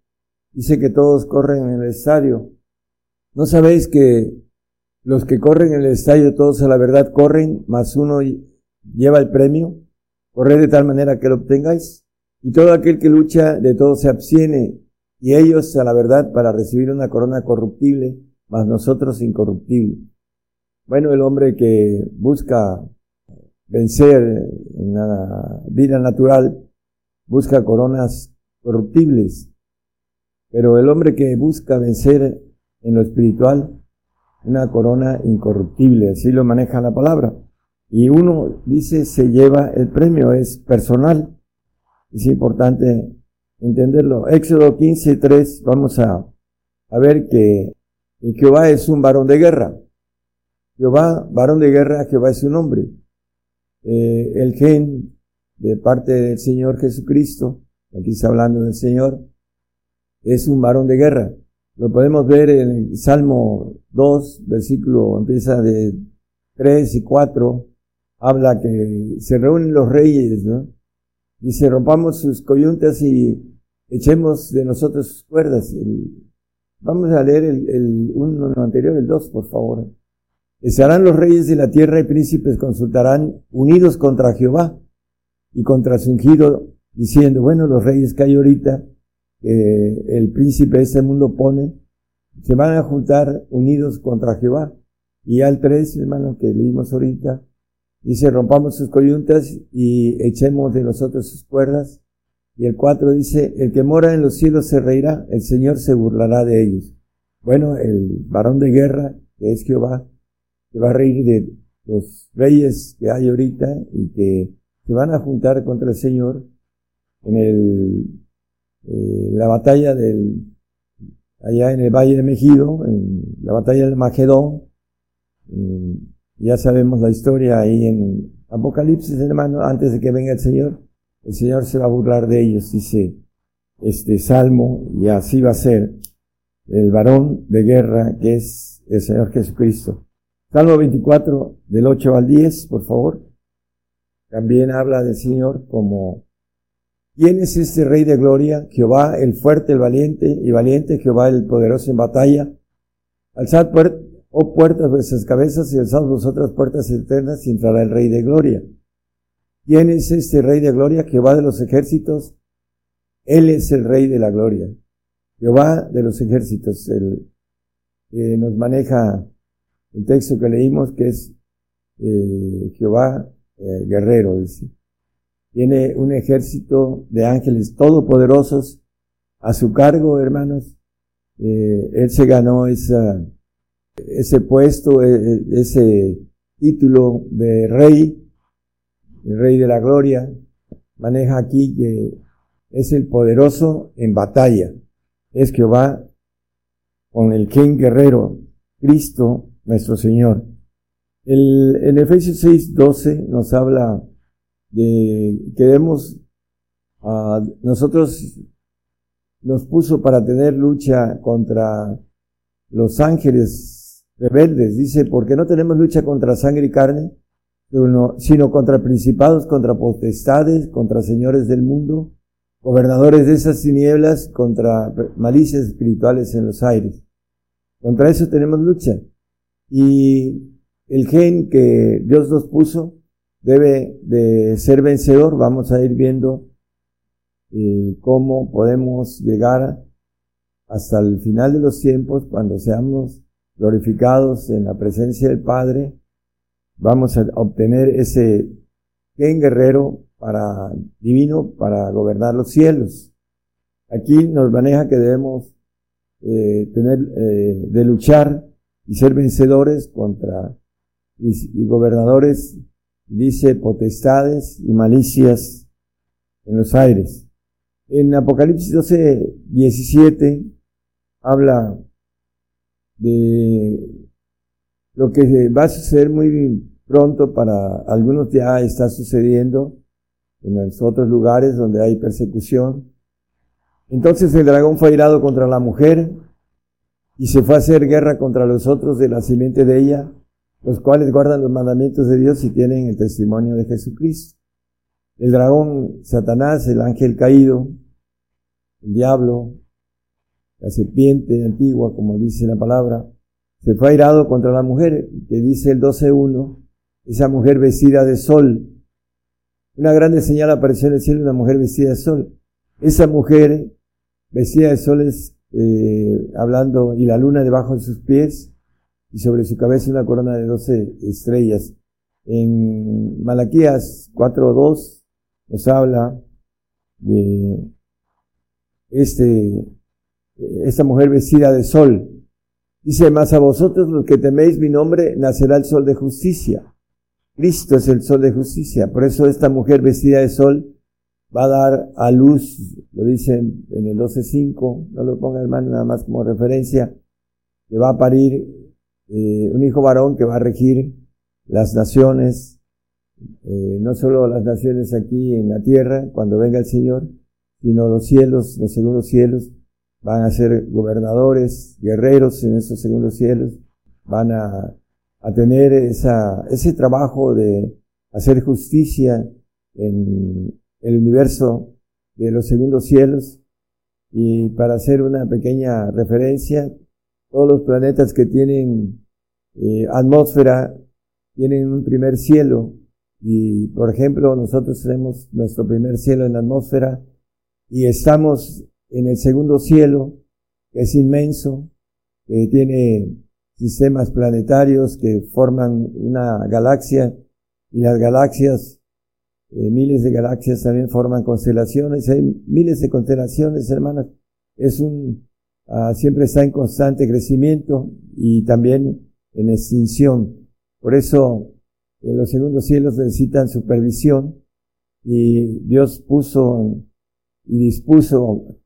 dice que todos corren en el estadio. ¿No sabéis que los que corren en el estadio, todos a la verdad corren, más uno lleva el premio. Corred de tal manera que lo obtengáis. Y todo aquel que lucha, de todo se abstiene. Y ellos a la verdad para recibir una corona corruptible, más nosotros incorruptible. Bueno, el hombre que busca vencer en la vida natural, busca coronas corruptibles. Pero el hombre que busca vencer en lo espiritual, una corona incorruptible, así lo maneja la palabra. Y uno dice se lleva el premio, es personal. Es importante entenderlo. Éxodo 15, 3, vamos a, a ver que Jehová es un varón de guerra. Jehová, varón de guerra, Jehová es su nombre. Eh, el gen de parte del Señor Jesucristo, aquí está hablando del Señor, es un varón de guerra. Lo podemos ver en el Salmo 2, versículo, empieza de 3 y 4, habla que se reúnen los reyes, ¿no? Dice, rompamos sus coyuntas y echemos de nosotros sus cuerdas. vamos a leer el, el uno anterior, el 2, por favor. Estarán los reyes de la tierra y príncipes consultarán unidos contra Jehová y contra su ungido, diciendo, bueno, los reyes que hay ahorita, el príncipe de este mundo pone, se van a juntar unidos contra Jehová. Y al 3, hermano, que leímos ahorita, dice, rompamos sus coyuntas y echemos de nosotros sus cuerdas. Y el 4 dice, el que mora en los cielos se reirá, el Señor se burlará de ellos. Bueno, el varón de guerra, que es Jehová, se va a reír de los reyes que hay ahorita y que se van a juntar contra el Señor en el eh, la batalla del, allá en el Valle de Mejido, en la batalla del Magedón, ya sabemos la historia ahí en Apocalipsis, hermano, antes de que venga el Señor, el Señor se va a burlar de ellos, dice este salmo, y así va a ser el varón de guerra que es el Señor Jesucristo. Salmo 24, del 8 al 10, por favor. También habla del Señor como, ¿quién es este Rey de Gloria? Jehová, el fuerte, el valiente y valiente, Jehová, el poderoso en batalla. Alzad, oh puertas, vuestras cabezas y alzad vosotras puertas eternas y entrará el Rey de Gloria. ¿Quién es este Rey de Gloria? Jehová de los ejércitos. Él es el Rey de la Gloria. Jehová de los ejércitos, el nos maneja el texto que leímos, que es eh, Jehová eh, guerrero, dice. Tiene un ejército de ángeles todopoderosos a su cargo, hermanos. Eh, él se ganó esa, ese puesto, e, e, ese título de rey, el rey de la gloria. Maneja aquí que es el poderoso en batalla. Es Jehová con el quien guerrero, Cristo nuestro Señor. El, en Efesios 6, 12 nos habla de que debemos, uh, nosotros nos puso para tener lucha contra los ángeles rebeldes. Dice, porque no tenemos lucha contra sangre y carne, sino contra principados, contra potestades, contra señores del mundo, gobernadores de esas tinieblas, contra malicias espirituales en los aires. Contra eso tenemos lucha. Y el gen que Dios nos puso debe de ser vencedor. Vamos a ir viendo eh, cómo podemos llegar hasta el final de los tiempos, cuando seamos glorificados en la presencia del Padre, vamos a obtener ese gen guerrero para divino para gobernar los cielos. Aquí nos maneja que debemos eh, tener eh, de luchar y ser vencedores contra y, gobernadores, dice potestades y malicias en los aires. En Apocalipsis 12, 17 habla de lo que va a suceder muy pronto para algunos ya está sucediendo en los otros lugares donde hay persecución. Entonces el dragón fue airado contra la mujer y se fue a hacer guerra contra los otros de la simiente de ella los cuales guardan los mandamientos de Dios y tienen el testimonio de Jesucristo. El dragón, Satanás, el ángel caído, el diablo, la serpiente antigua, como dice la palabra, se fue airado contra la mujer, que dice el 12.1, esa mujer vestida de sol. Una grande señal apareció en el cielo, una mujer vestida de sol. Esa mujer vestida de sol es eh, hablando, y la luna debajo de sus pies, y sobre su cabeza una corona de doce estrellas. En Malaquías 4.2 nos habla de este, esta mujer vestida de sol. Dice, más a vosotros los que teméis mi nombre, nacerá el sol de justicia. Cristo es el sol de justicia. Por eso esta mujer vestida de sol va a dar a luz, lo dice en el 12.5, no lo ponga hermano nada más como referencia, que va a parir eh, un hijo varón que va a regir las naciones, eh, no solo las naciones aquí en la tierra, cuando venga el Señor, sino los cielos, los segundos cielos, van a ser gobernadores, guerreros en esos segundos cielos, van a, a tener esa, ese trabajo de hacer justicia en el universo de los segundos cielos. Y para hacer una pequeña referencia, todos los planetas que tienen eh, atmósfera tienen un primer cielo. Y, por ejemplo, nosotros tenemos nuestro primer cielo en la atmósfera y estamos en el segundo cielo, que es inmenso, que tiene sistemas planetarios que forman una galaxia y las galaxias, eh, miles de galaxias también forman constelaciones. Hay miles de constelaciones, hermanas. Es un, Ah, siempre está en constante crecimiento y también en extinción. Por eso eh, los segundos cielos necesitan supervisión y Dios puso y dispuso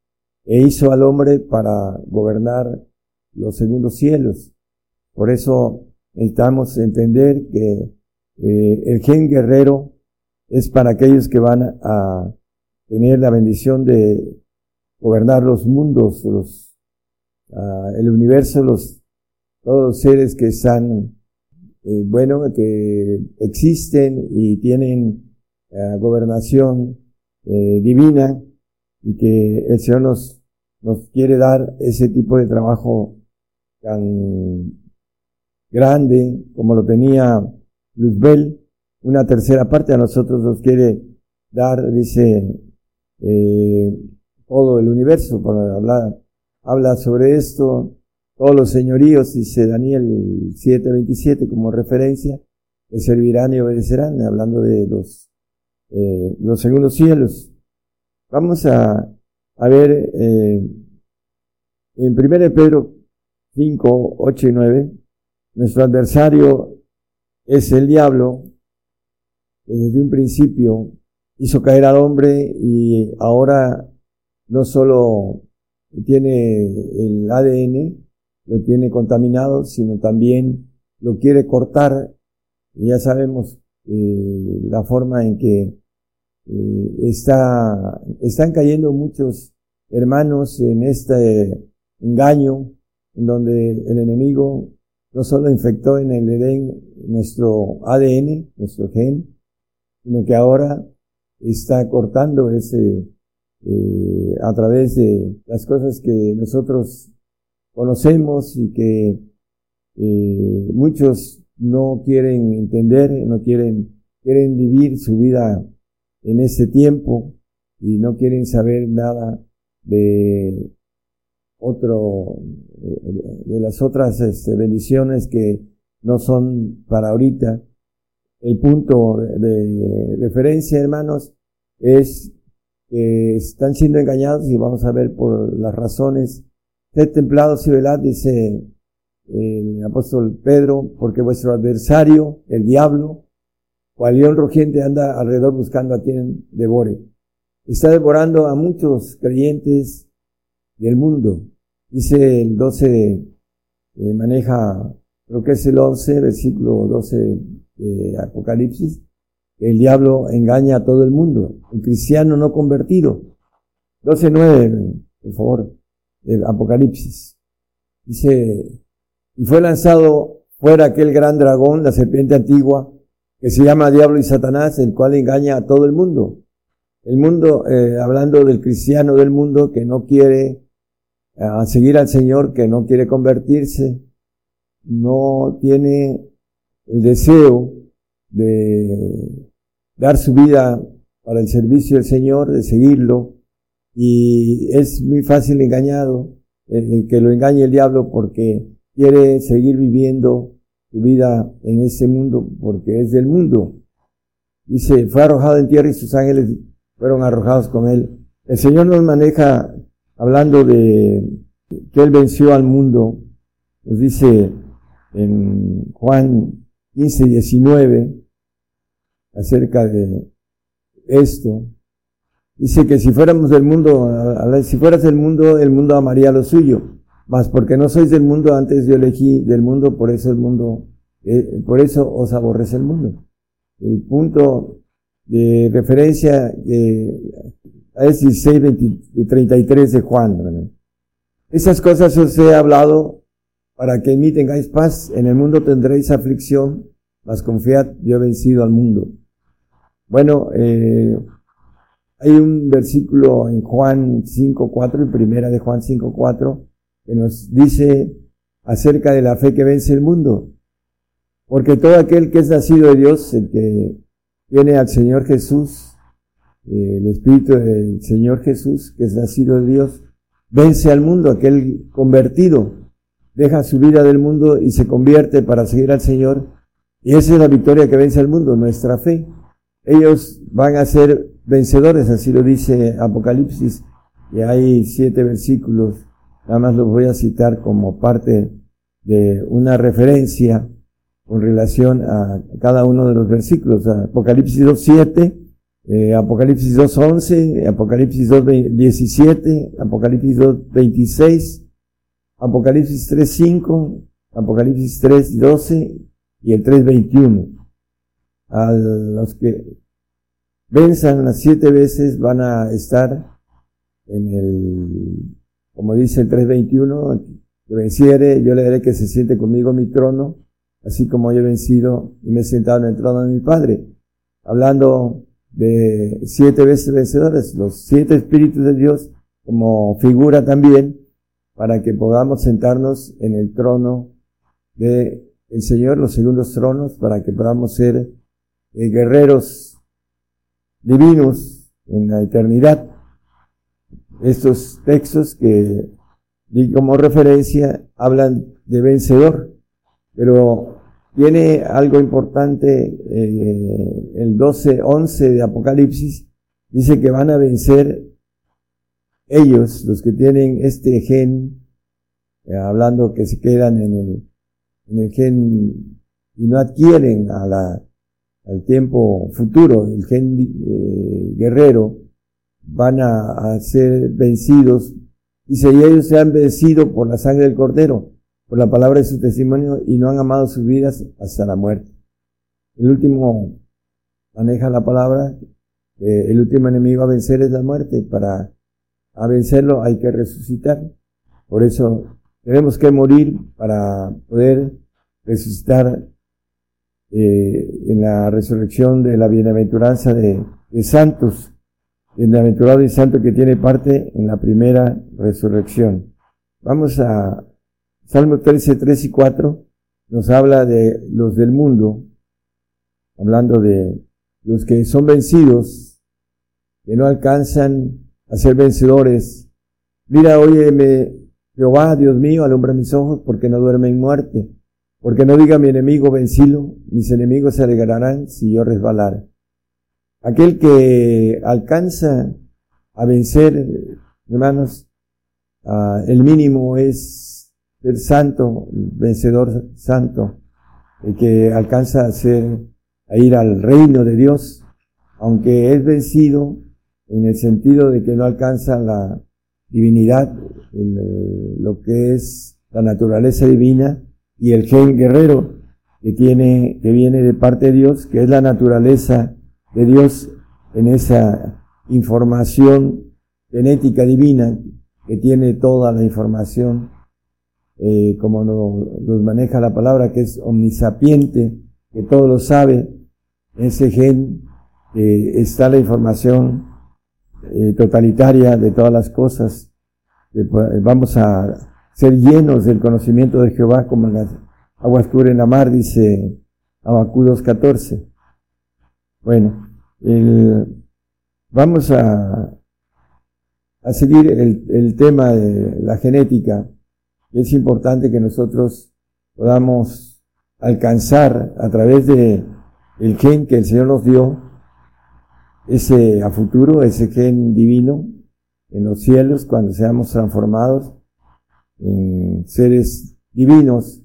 e hizo al hombre para gobernar los segundos cielos. Por eso necesitamos entender que eh, el gen guerrero es para aquellos que van a tener la bendición de gobernar los mundos, los, ah, el universo, los, todos los seres que están, eh, bueno, que existen y tienen ah, gobernación eh, divina y que el Señor nos, nos quiere dar ese tipo de trabajo tan grande como lo tenía Luzbel, una tercera parte a nosotros nos quiere dar, dice, eh, todo el universo, por hablar, habla sobre esto, todos los señoríos, dice Daniel 7:27 como referencia, que servirán y obedecerán, hablando de los, eh, los segundos cielos. Vamos a, a ver eh, en 1 Pedro 5, 8 y 9, nuestro adversario es el diablo, que desde un principio hizo caer al hombre y ahora no solo tiene el ADN, lo tiene contaminado, sino también lo quiere cortar. Ya sabemos eh, la forma en que eh, está, están cayendo muchos hermanos en este engaño, en donde el enemigo no solo infectó en el Edén nuestro ADN, nuestro gen, sino que ahora está cortando ese, eh, a través de las cosas que nosotros conocemos y que eh, muchos no quieren entender, no quieren, quieren vivir su vida en ese tiempo y no quieren saber nada de otro, de las otras este, bendiciones que no son para ahorita. El punto de referencia, hermanos, es están siendo engañados y vamos a ver por las razones. Sed templados y velad, dice el apóstol Pedro, porque vuestro adversario, el diablo, cual león rugiente anda alrededor buscando a quien devore. Está devorando a muchos creyentes del mundo. Dice el 12, eh, maneja, creo que es el 11, versículo 12 de Apocalipsis, el diablo engaña a todo el mundo, el cristiano no convertido. 12.9, por favor, de Apocalipsis. Dice, y fue lanzado fuera aquel gran dragón, la serpiente antigua, que se llama Diablo y Satanás, el cual engaña a todo el mundo. El mundo, eh, hablando del cristiano del mundo que no quiere eh, seguir al Señor, que no quiere convertirse, no tiene el deseo de dar su vida para el servicio del Señor, de seguirlo, y es muy fácil engañado, que lo engañe el diablo porque quiere seguir viviendo su vida en ese mundo, porque es del mundo. Dice, fue arrojado en tierra y sus ángeles fueron arrojados con él. El Señor nos maneja hablando de que Él venció al mundo. Nos dice en Juan 15, 19, acerca de esto. Dice que si fuéramos del mundo, si fueras del mundo, el mundo amaría lo suyo. Mas porque no sois del mundo, antes yo elegí del mundo, por eso el mundo, eh, por eso os aborrece el mundo. El punto de referencia eh, es 16, 33 de Juan. Esas cosas os he hablado para que en mí tengáis paz. En el mundo tendréis aflicción, mas confiad, yo he vencido al mundo. Bueno, eh, hay un versículo en Juan 5.4, en primera de Juan 5.4, que nos dice acerca de la fe que vence el mundo. Porque todo aquel que es nacido de Dios, el que viene al Señor Jesús, eh, el Espíritu del Señor Jesús, que es nacido de Dios, vence al mundo, aquel convertido, deja su vida del mundo y se convierte para seguir al Señor. Y esa es la victoria que vence al mundo, nuestra fe. Ellos van a ser vencedores, así lo dice Apocalipsis, y hay siete versículos, nada más los voy a citar como parte de una referencia con relación a cada uno de los versículos. Apocalipsis 2.7, eh, Apocalipsis 2.11, Apocalipsis 2.17, Apocalipsis 2.26, Apocalipsis 3.5, Apocalipsis 3.12 y el 3.21 a los que venzan las siete veces van a estar en el, como dice el 321, que venciere, yo le daré que se siente conmigo mi trono, así como yo he vencido y me he sentado en el trono de mi Padre. Hablando de siete veces vencedores, los siete espíritus de Dios como figura también para que podamos sentarnos en el trono de el Señor, los segundos tronos, para que podamos ser eh, guerreros divinos en la eternidad. Estos textos que di como referencia hablan de vencedor, pero tiene algo importante, eh, el 12, 11 de Apocalipsis, dice que van a vencer ellos, los que tienen este gen, eh, hablando que se quedan en el, en el gen y no adquieren a la, al tiempo futuro, el gen eh, guerrero, van a, a, ser vencidos. Y ellos se han vencido por la sangre del cordero por la palabra de su testimonio y no han amado sus vidas hasta la muerte. El último maneja la palabra, el último enemigo a vencer es la muerte. Para a vencerlo hay que resucitar. Por eso tenemos que morir para poder resucitar eh, en la resurrección de la bienaventuranza de, santos. Bienaventurado y santo que tiene parte en la primera resurrección. Vamos a Salmo 13, 3 y 4 nos habla de los del mundo, hablando de los que son vencidos, que no alcanzan a ser vencedores. Mira, óyeme, Jehová, Dios mío, alumbra mis ojos porque no duerme en muerte, porque no diga mi enemigo vencilo, mis enemigos se alegrarán si yo resbalara. Aquel que alcanza a vencer, hermanos, uh, el mínimo es ser santo, vencedor santo, el que alcanza a ser, a ir al reino de Dios, aunque es vencido en el sentido de que no alcanza la divinidad, en lo que es la naturaleza divina y el gen guerrero que tiene, que viene de parte de Dios, que es la naturaleza de Dios en esa información genética divina que tiene toda la información eh, como nos, maneja la palabra, que es omnisapiente, que todo lo sabe, ese gen eh, está la información eh, totalitaria de todas las cosas. vamos a ser llenos del conocimiento de Jehová como las aguas cubren la mar, dice Abacú 2.14. Bueno, vamos a, a seguir el, el tema de la genética. Es importante que nosotros podamos alcanzar a través de el gen que el Señor nos dio, ese a futuro, ese gen divino en los cielos, cuando seamos transformados en seres divinos,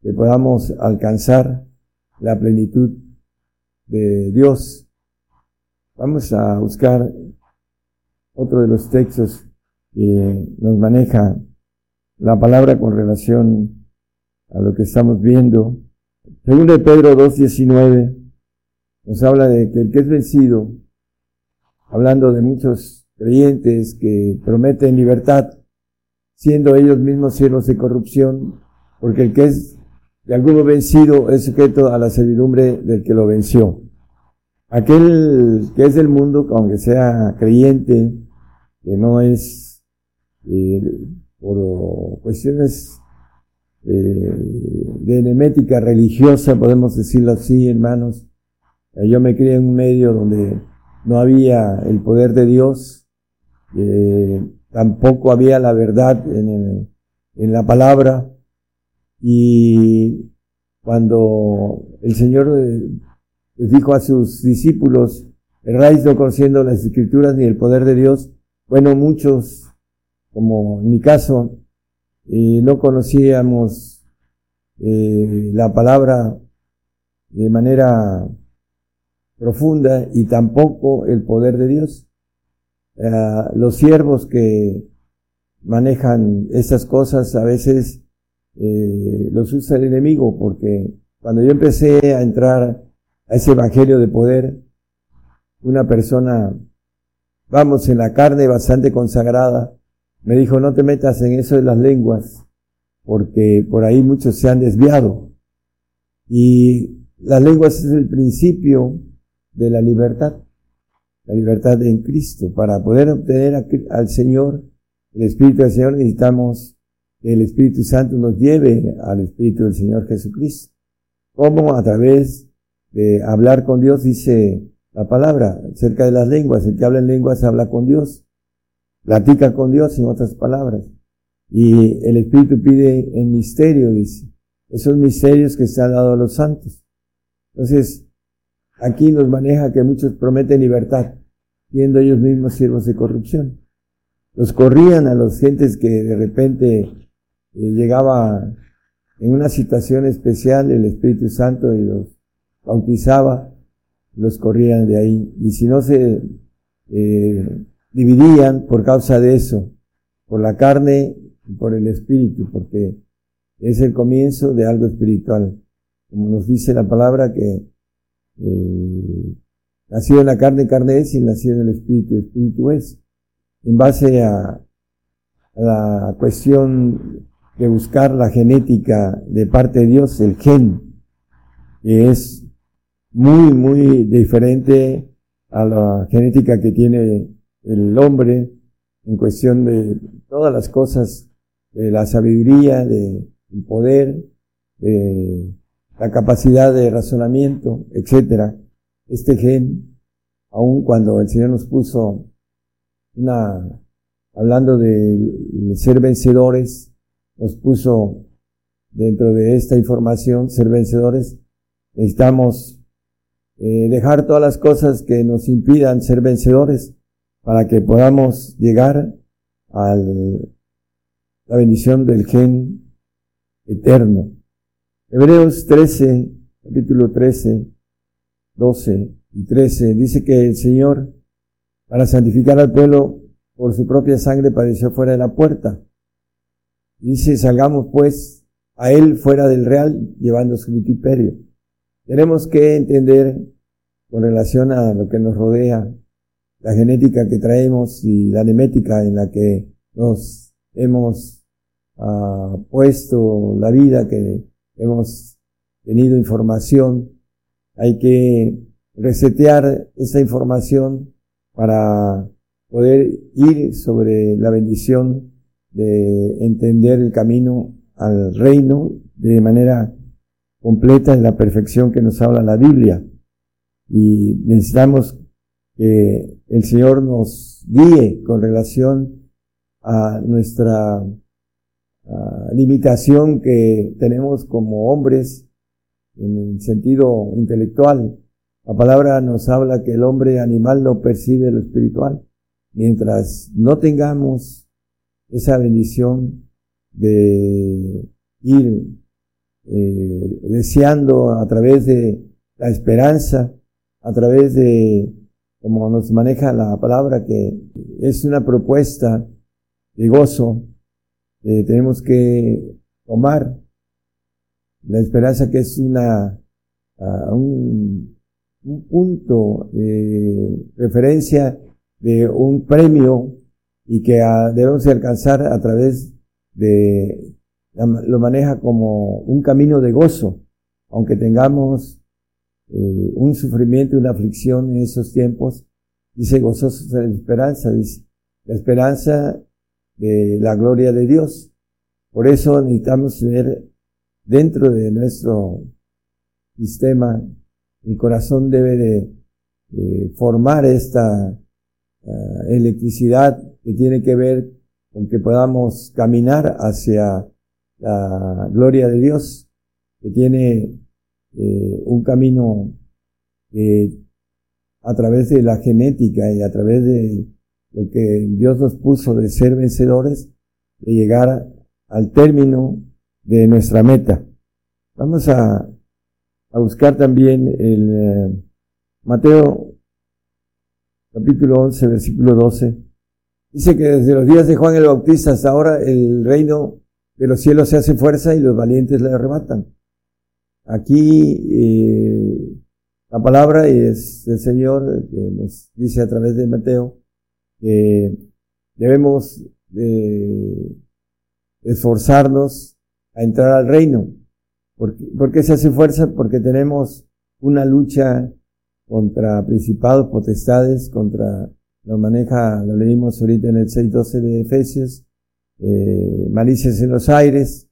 que podamos alcanzar la plenitud de Dios. Vamos a buscar otro de los textos que nos maneja la palabra con relación a lo que estamos viendo. Según de Pedro 2.19 nos habla de que el que es vencido, hablando de muchos creyentes que prometen libertad, siendo ellos mismos siervos de corrupción, porque el que es de alguno vencido es sujeto a la servidumbre del que lo venció. Aquel que es del mundo, aunque sea creyente, que no es eh, por cuestiones eh, de enemética religiosa, podemos decirlo así, hermanos. Eh, yo me crié en un medio donde no había el poder de Dios, eh, tampoco había la verdad en, en la palabra, y cuando el Señor les dijo a sus discípulos, erráis no conociendo las escrituras ni el poder de Dios, bueno, muchos como en mi caso, eh, no conocíamos eh, la palabra de manera profunda y tampoco el poder de Dios. Eh, los siervos que manejan esas cosas a veces los usa el enemigo porque cuando yo empecé a entrar a ese evangelio de poder, una persona, vamos, en la carne bastante consagrada, me dijo, no te metas en eso de las lenguas, porque por ahí muchos se han desviado. Y las lenguas es el principio de la libertad, la libertad en Cristo. Para poder obtener al Señor, el Espíritu del Señor, necesitamos que el Espíritu Santo nos lleve al Espíritu del Señor Jesucristo. ¿Cómo? A través de hablar con Dios, dice la palabra, cerca de las lenguas. El que habla en lenguas habla con Dios, platica con Dios, en otras palabras. Y el Espíritu pide en misterio, dice. Esos misterios que se han dado a los santos. Entonces, aquí nos maneja que muchos prometen libertad, siendo ellos mismos siervos de corrupción. Los corrían a los gentes que de repente eh, llegaba en una situación especial el Espíritu Santo y los bautizaba, los corrían de ahí. Y si no se eh, dividían por causa de eso, por la carne y por el Espíritu, porque es el comienzo de algo espiritual. Como nos dice la palabra que eh, nacido en la carne, carne es, y nacido en el Espíritu, Espíritu es. En base a, la cuestión de buscar la genética de parte de Dios, el gen, que es muy, muy diferente a la genética que tiene el hombre en cuestión de todas las cosas, de la sabiduría, de poder, de la capacidad de razonamiento, etcétera. Este gen, aun cuando el Señor nos puso una, hablando de ser vencedores, nos puso dentro de esta información, ser vencedores, necesitamos eh, dejar todas las cosas que nos impidan ser vencedores para que podamos llegar a la bendición del gen eterno. Hebreos 13, capítulo 13, 12 y 13, dice que el Señor, para santificar al pueblo, por su propia sangre padeció fuera de la puerta Dice, salgamos pues a él fuera del real, llevando su vituperio. Tenemos que entender con relación a lo que nos rodea, la genética que traemos y la nemética en la que nos hemos ah, puesto la vida, que hemos tenido información. Hay que resetear esa información para poder ir sobre la bendición de entender el camino al reino de manera completa en la perfección que nos habla la Biblia. Y necesitamos que el Señor nos guíe con relación a nuestra limitación que tenemos como hombres en el sentido intelectual. La palabra nos habla que el hombre animal no percibe lo espiritual. Mientras no tengamos esa bendición de ir eh, deseando a través de la esperanza, a través de, como nos maneja la palabra, que es una propuesta de gozo, eh, tenemos que tomar la esperanza que es una, un, un punto de referencia de un premio y que ah, debemos alcanzar a través de, lo maneja como un camino de gozo, aunque tengamos eh, un sufrimiento y una aflicción en esos tiempos, dice gozosos de la esperanza, dice, la esperanza de la gloria de Dios. Por eso necesitamos tener dentro de nuestro sistema, el corazón debe de, formar esta ah, electricidad que tiene que ver con que podamos caminar hacia la gloria de Dios, que tiene eh, un camino a través de la genética y a través de lo que Dios nos puso de ser vencedores, de llegar al término de nuestra meta. Vamos a, a buscar también el eh, Mateo capítulo 11, versículo 12. Dice que desde los días de Juan el Bautista hasta ahora el reino de los cielos se hace fuerza y los valientes le arrebatan. Aquí eh, la palabra es el Señor que nos dice a través de Mateo que debemos esforzarnos a entrar al reino. ¿Por qué, se hace fuerza? Porque tenemos una lucha contra principados, potestades, contra, lo maneja, lo leímos ahorita en el 6.12 de Efesios, eh, malicias en los aires.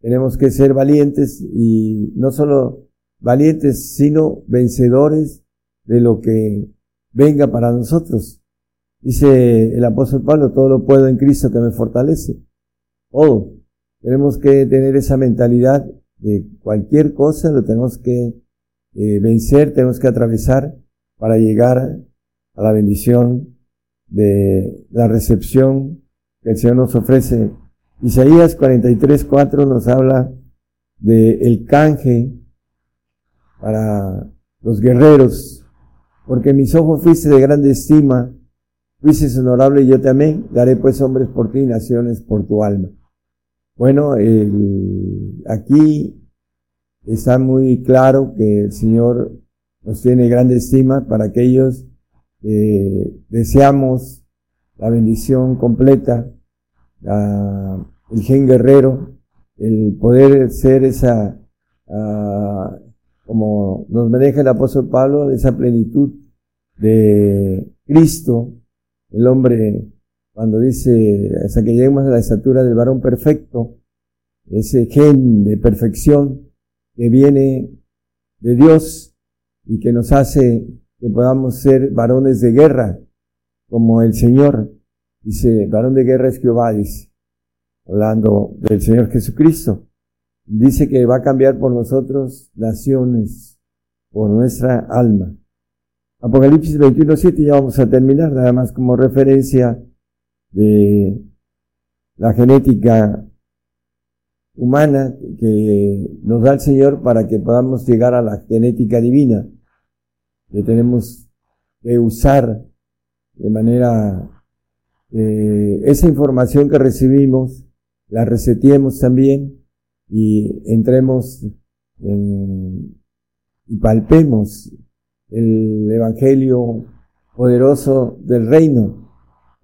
Tenemos que ser valientes y no solo valientes, sino vencedores de lo que venga para nosotros. Dice el apóstol Pablo, todo lo puedo en Cristo que me fortalece. Todo. Tenemos que tener esa mentalidad de cualquier cosa, lo tenemos que eh, vencer, tenemos que atravesar para llegar a la bendición de la recepción que el Señor nos ofrece. Isaías 43, 4 nos habla de el canje para los guerreros, porque mis ojos fuiste de grande estima, fuiste honorable y yo también, daré pues hombres por ti, naciones por tu alma. Bueno, aquí está muy claro que el Señor nos tiene grande estima para aquellos que deseamos la bendición completa, el gen guerrero, el poder ser esa, como nos maneja el apóstol Pablo, esa plenitud de Cristo, el hombre cuando dice, hasta que lleguemos a la estatura del varón perfecto, ese gen de perfección que viene de Dios y que nos hace que podamos ser varones de guerra, como el Señor. Dice, varón de guerra es Jehová, dice, hablando del Señor Jesucristo. Dice que va a cambiar por nosotros naciones, por nuestra alma. Apocalipsis 21.7, ya vamos a terminar, nada más como referencia de la genética humana que nos da el Señor para que podamos llegar a la genética divina, que tenemos que usar de manera eh, esa información que recibimos, la reseteemos también y entremos y palpemos el Evangelio poderoso del reino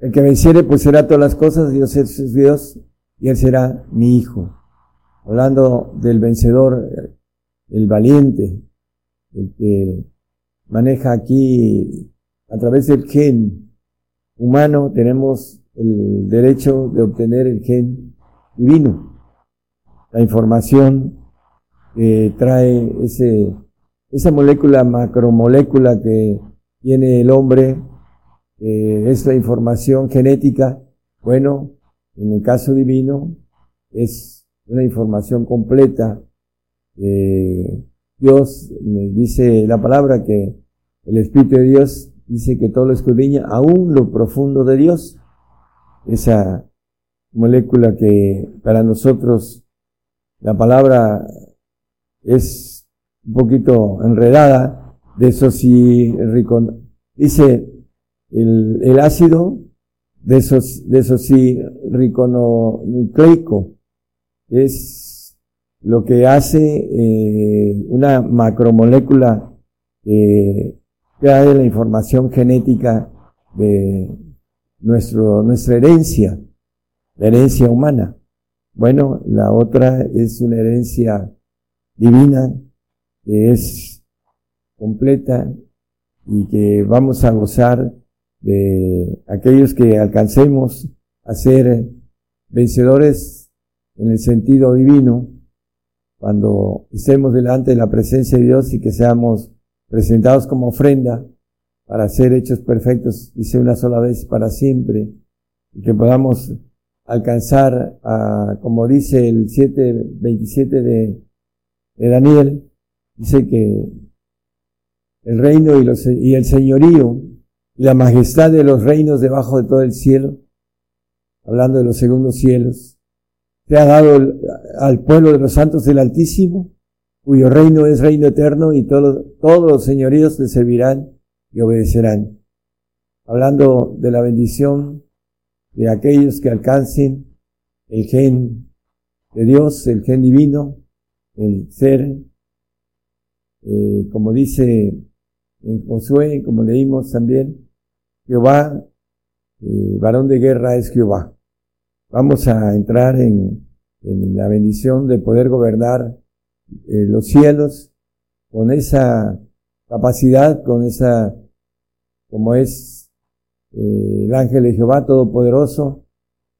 el que venciere pues será todas las cosas, Dios es Dios y Él será mi hijo. Hablando del vencedor, el valiente, el que maneja aquí a través del gen humano, tenemos el derecho de obtener el gen divino. La información que trae ese, esa molécula, macromolécula que tiene el hombre eh, es la información genética. Bueno, en el caso divino es una información completa. Eh, Dios me dice la palabra que el Espíritu de Dios dice que todo lo escudriña, aún lo profundo de Dios. Esa molécula que para nosotros la palabra es un poquito enredada, de eso sí, dice el, ácido desosirribonucleico es lo que hace eh, una macromolécula que trae la información genética de nuestro, nuestra herencia, la herencia humana. Bueno, la otra es una herencia divina que es completa y que vamos a gozar de aquellos que alcancemos a ser vencedores en el sentido divino, cuando estemos delante de la presencia de Dios y que seamos presentados como ofrenda para ser hechos perfectos, dice una sola vez para siempre, y que podamos alcanzar a, como dice el 7.27 de, de Daniel, dice que el reino y, los, y el señorío la majestad de los reinos debajo de todo el cielo, hablando de los segundos cielos, te ha dado al pueblo de los santos del Altísimo, cuyo reino es reino eterno y todos los señoríos le servirán y obedecerán. Hablando de la bendición de aquellos que alcancen el gen de Dios, el gen divino, el ser eh, como dice en Josué, como leímos también, Jehová, eh, varón de guerra es Jehová. Vamos a entrar en, la bendición de poder gobernar eh, los cielos con esa capacidad, con esa, como es el ángel de Jehová Todopoderoso,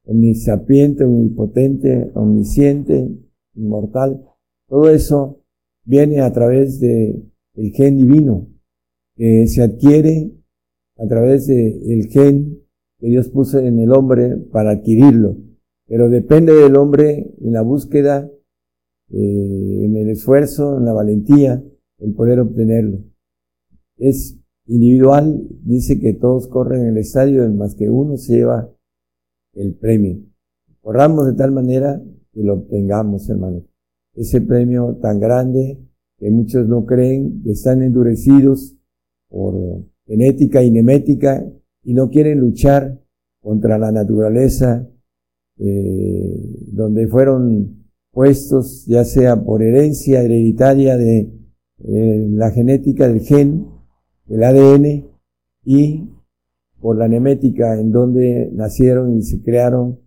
omnisapiente, omnipotente, omnisciente, inmortal. Todo eso viene a través de el gen divino, que se adquiere a través del gen que Dios puso en el hombre para adquirirlo. Pero depende del hombre en la búsqueda, eh, en el esfuerzo, en la valentía, el poder obtenerlo. Es individual, dice que todos corren en el estadio, más que uno se lleva el premio. Corramos de tal manera que lo obtengamos, hermanos ese premio tan grande que muchos no creen, que están endurecidos por genética y nemética y no quieren luchar contra la naturaleza eh, donde fueron puestos ya sea por herencia hereditaria de eh, la genética del gen, el ADN y por la nemética en donde nacieron y se crearon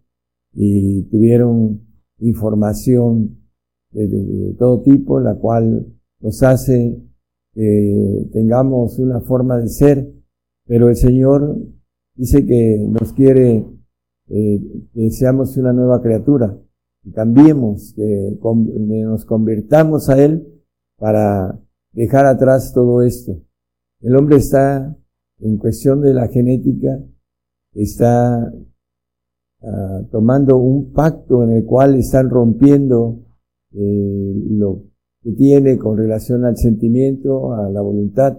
y tuvieron información de, todo tipo, la cual nos hace que tengamos una forma de ser, pero el Señor dice que nos quiere eh, que seamos una nueva criatura, que cambiemos, que, nos convirtamos a Él para dejar atrás todo esto. El hombre está, en cuestión de la genética, está ah, tomando un pacto en el cual están rompiendo eh, lo que tiene con relación al sentimiento, a la voluntad,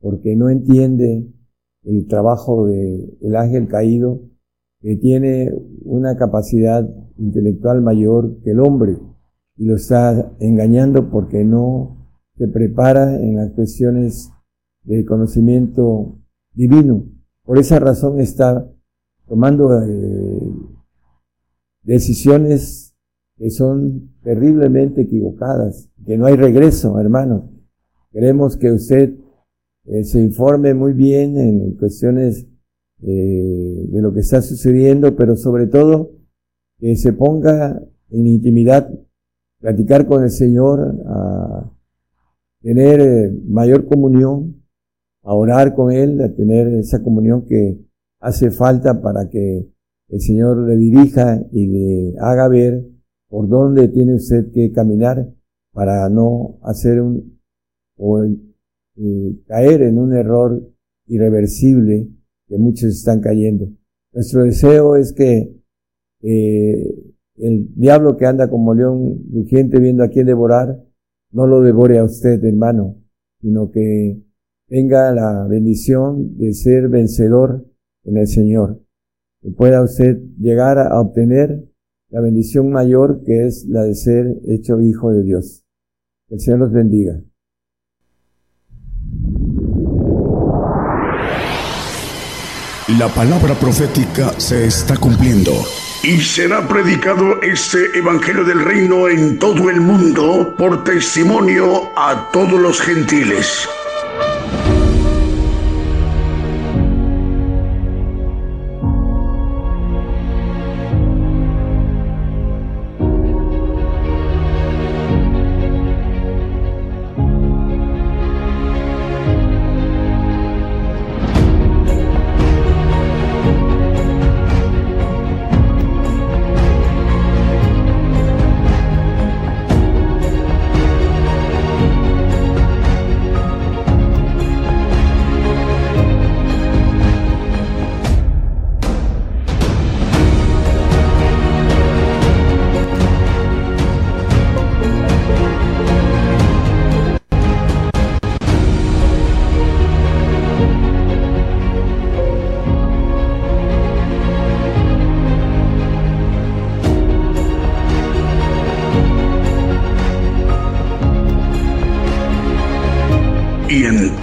porque no entiende el trabajo del el ángel caído, que tiene una capacidad intelectual mayor que el hombre, y lo está engañando porque no se prepara en las cuestiones de conocimiento divino. Por esa razón está tomando eh, decisiones que son terriblemente equivocadas, que no hay regreso, hermanos. Queremos que usted eh, se informe muy bien en cuestiones eh, de lo que está sucediendo, pero sobre todo que se ponga en intimidad, platicar con el Señor, a tener eh, mayor comunión, a orar con Él, a tener esa comunión que hace falta para que el Señor le dirija y le haga ver por dónde tiene usted que caminar para no hacer un o eh, caer en un error irreversible que muchos están cayendo. Nuestro deseo es que eh, el diablo que anda como león rugiente viendo a quién devorar, no lo devore a usted, hermano, sino que tenga la bendición de ser vencedor en el Señor, que pueda usted llegar a obtener la bendición mayor que es la de ser hecho hijo de Dios. Que el Señor los bendiga. La palabra profética se está cumpliendo. Y será predicado este Evangelio del Reino en todo el mundo por testimonio a todos los gentiles.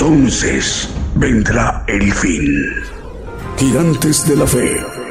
Entonces vendrá el fin. Gigantes de la fe.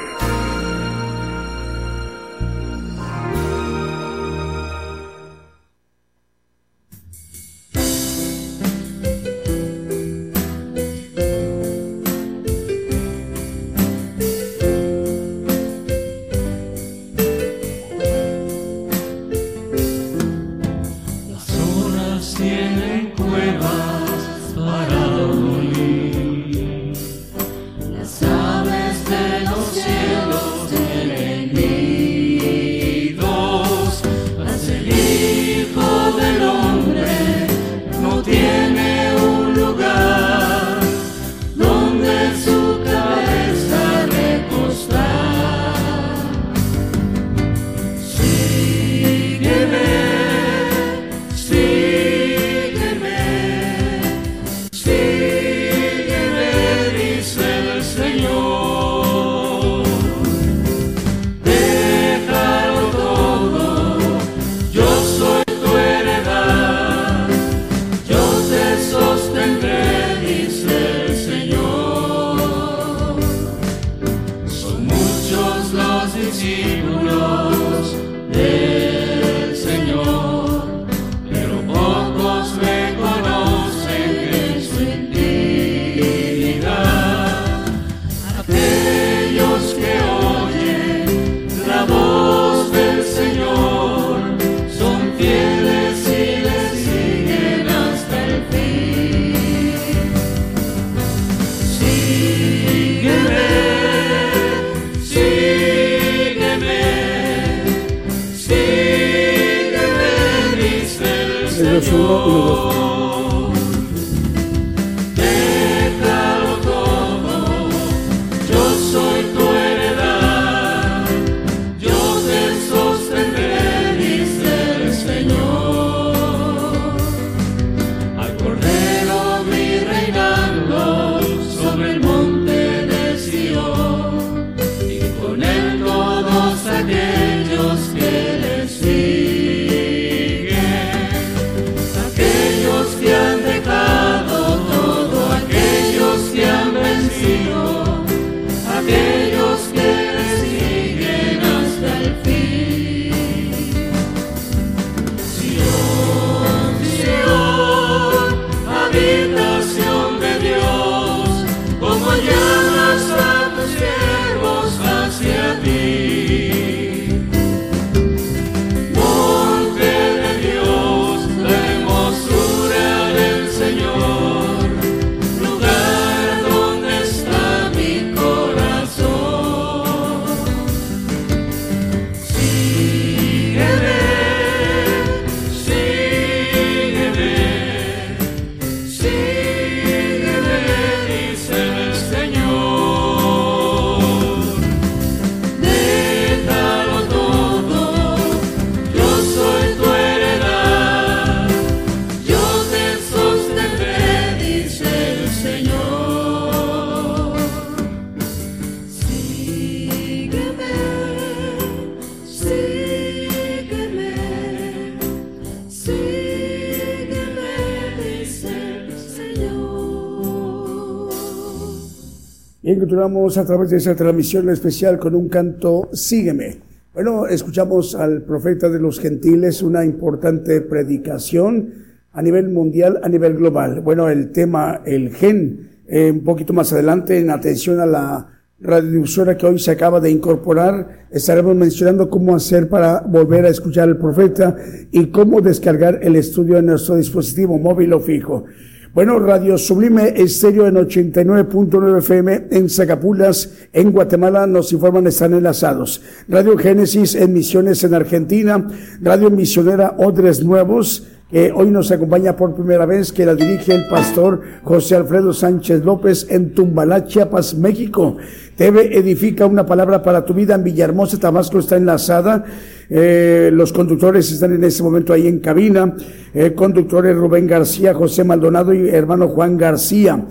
Continuamos a través de esa transmisión especial con un canto Sígueme. Bueno, escuchamos al profeta de los gentiles, una importante predicación a nivel mundial, a nivel global. Bueno, el tema, el gen, eh, un poquito más adelante, en atención a la radiodifusora que hoy se acaba de incorporar, estaremos mencionando cómo hacer para volver a escuchar al profeta y cómo descargar el estudio en nuestro dispositivo móvil o fijo. Bueno, Radio Sublime Estéreo en 89.9 FM en Zacapulas, en Guatemala, nos informan están enlazados. Radio Génesis en Misiones en Argentina, Radio Misionera Odres Nuevos, que hoy nos acompaña por primera vez, que la dirige el pastor José Alfredo Sánchez López en Tumbalá, Chiapas, México. TV edifica una palabra para tu vida en Villahermosa, Tabasco está enlazada. Eh, los conductores están en este momento ahí en cabina. Eh, conductores Rubén García, José Maldonado y hermano Juan García.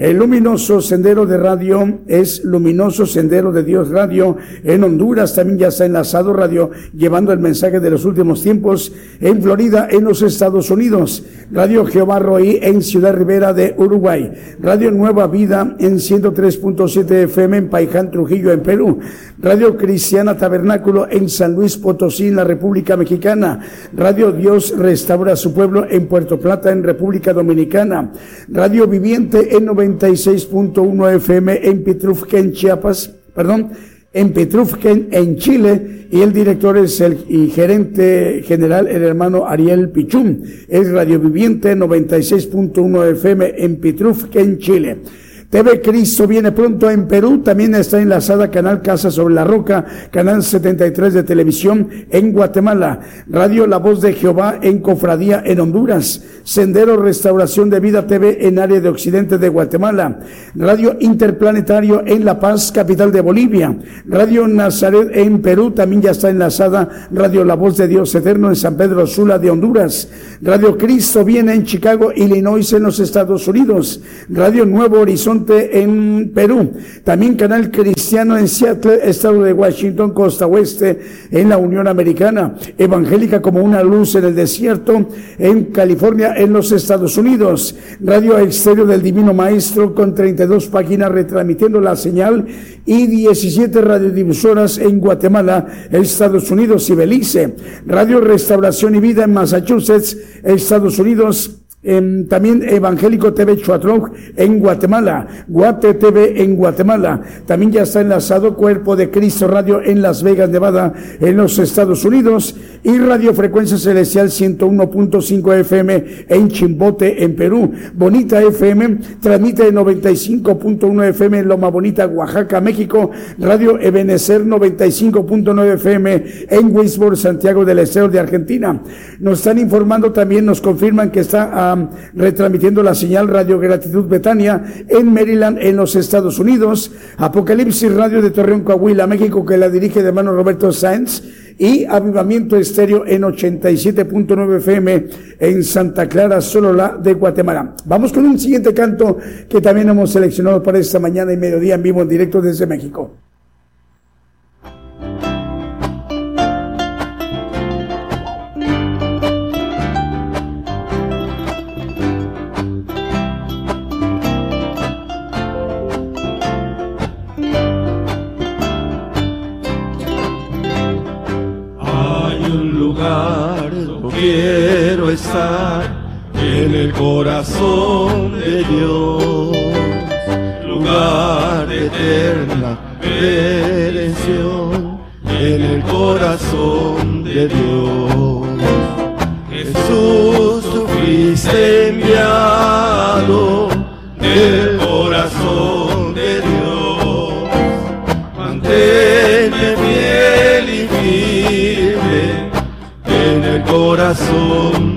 El luminoso sendero de radio es luminoso sendero de Dios radio. En Honduras también ya está enlazado radio llevando el mensaje de los últimos tiempos. En Florida, en los Estados Unidos. Radio Jehová Roí en Ciudad Rivera de Uruguay. Radio Nueva Vida en 103.7 FM en Paiján, Trujillo, en Perú. Radio Cristiana Tabernáculo en San Luis Potosí, en la República Mexicana. Radio Dios Restaura su pueblo en Puerto Plata, en República Dominicana. Radio Viviente en 90 96.1 FM en Petrufken, Chiapas, perdón, en Petrufken, en Chile, y el director es el y gerente general, el hermano Ariel Pichum. Es radioviviente 96.1 FM en Petrufken, Chile. TV Cristo viene pronto en Perú, también está enlazada Canal Casa sobre la Roca, Canal 73 de televisión en Guatemala, Radio La Voz de Jehová en Cofradía en Honduras, Sendero Restauración de Vida TV en área de Occidente de Guatemala, Radio Interplanetario en La Paz, capital de Bolivia, Radio Nazaret en Perú, también ya está enlazada Radio La Voz de Dios Eterno en San Pedro Sula de Honduras, Radio Cristo viene en Chicago, Illinois en los Estados Unidos, Radio Nuevo Horizonte en Perú, también Canal Cristiano en Seattle, Estado de Washington, Costa Oeste en la Unión Americana, Evangélica como una luz en el desierto en California, en los Estados Unidos, Radio Exterior del Divino Maestro con 32 páginas retransmitiendo la señal y 17 radiodifusoras en Guatemala, Estados Unidos y Belice, Radio Restauración y Vida en Massachusetts, Estados Unidos, también Evangélico TV Chuatrón en Guatemala, Guate TV en Guatemala. También ya está enlazado Cuerpo de Cristo Radio en Las Vegas, Nevada, en los Estados Unidos. Y Radio Frecuencia Celestial 101.5 FM en Chimbote, en Perú. Bonita FM transmite en 95.1 FM en Loma Bonita, Oaxaca, México. Radio Ebenecer 95.9 FM en Wisborne, Santiago del Estero de Argentina. Nos están informando también, nos confirman que está a retransmitiendo la señal Radio Gratitud Betania en Maryland, en los Estados Unidos. Apocalipsis Radio de Torreón, Coahuila, México, que la dirige de hermano Roberto Sáenz. Y Avivamiento Estéreo en 87.9 FM en Santa Clara, Solola de Guatemala. Vamos con un siguiente canto que también hemos seleccionado para esta mañana y mediodía en vivo en directo desde México. En el corazón de Dios, lugar de eterna redención en el corazón de Dios. Jesús, tú fuiste enviado del corazón de Dios. Manténme fiel y firme en el corazón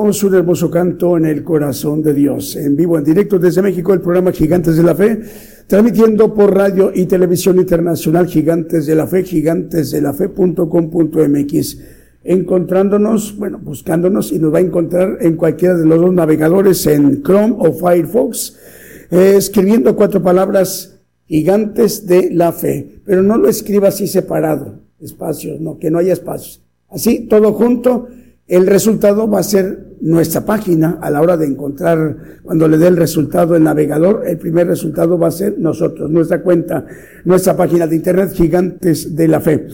un hermoso canto en el corazón de Dios. En vivo, en directo desde México, el programa Gigantes de la Fe transmitiendo por radio y televisión internacional Gigantes de la Fe, gigantesdelafe.com.mx encontrándonos, bueno, buscándonos y nos va a encontrar en cualquiera de los dos navegadores en Chrome o Firefox, eh, escribiendo cuatro palabras gigantes de la fe, pero no lo escriba así separado, espacios, no, que no haya espacios. Así, todo junto, el resultado va a ser nuestra página a la hora de encontrar, cuando le dé el resultado el navegador, el primer resultado va a ser nosotros, nuestra cuenta, nuestra página de internet, Gigantes de la Fe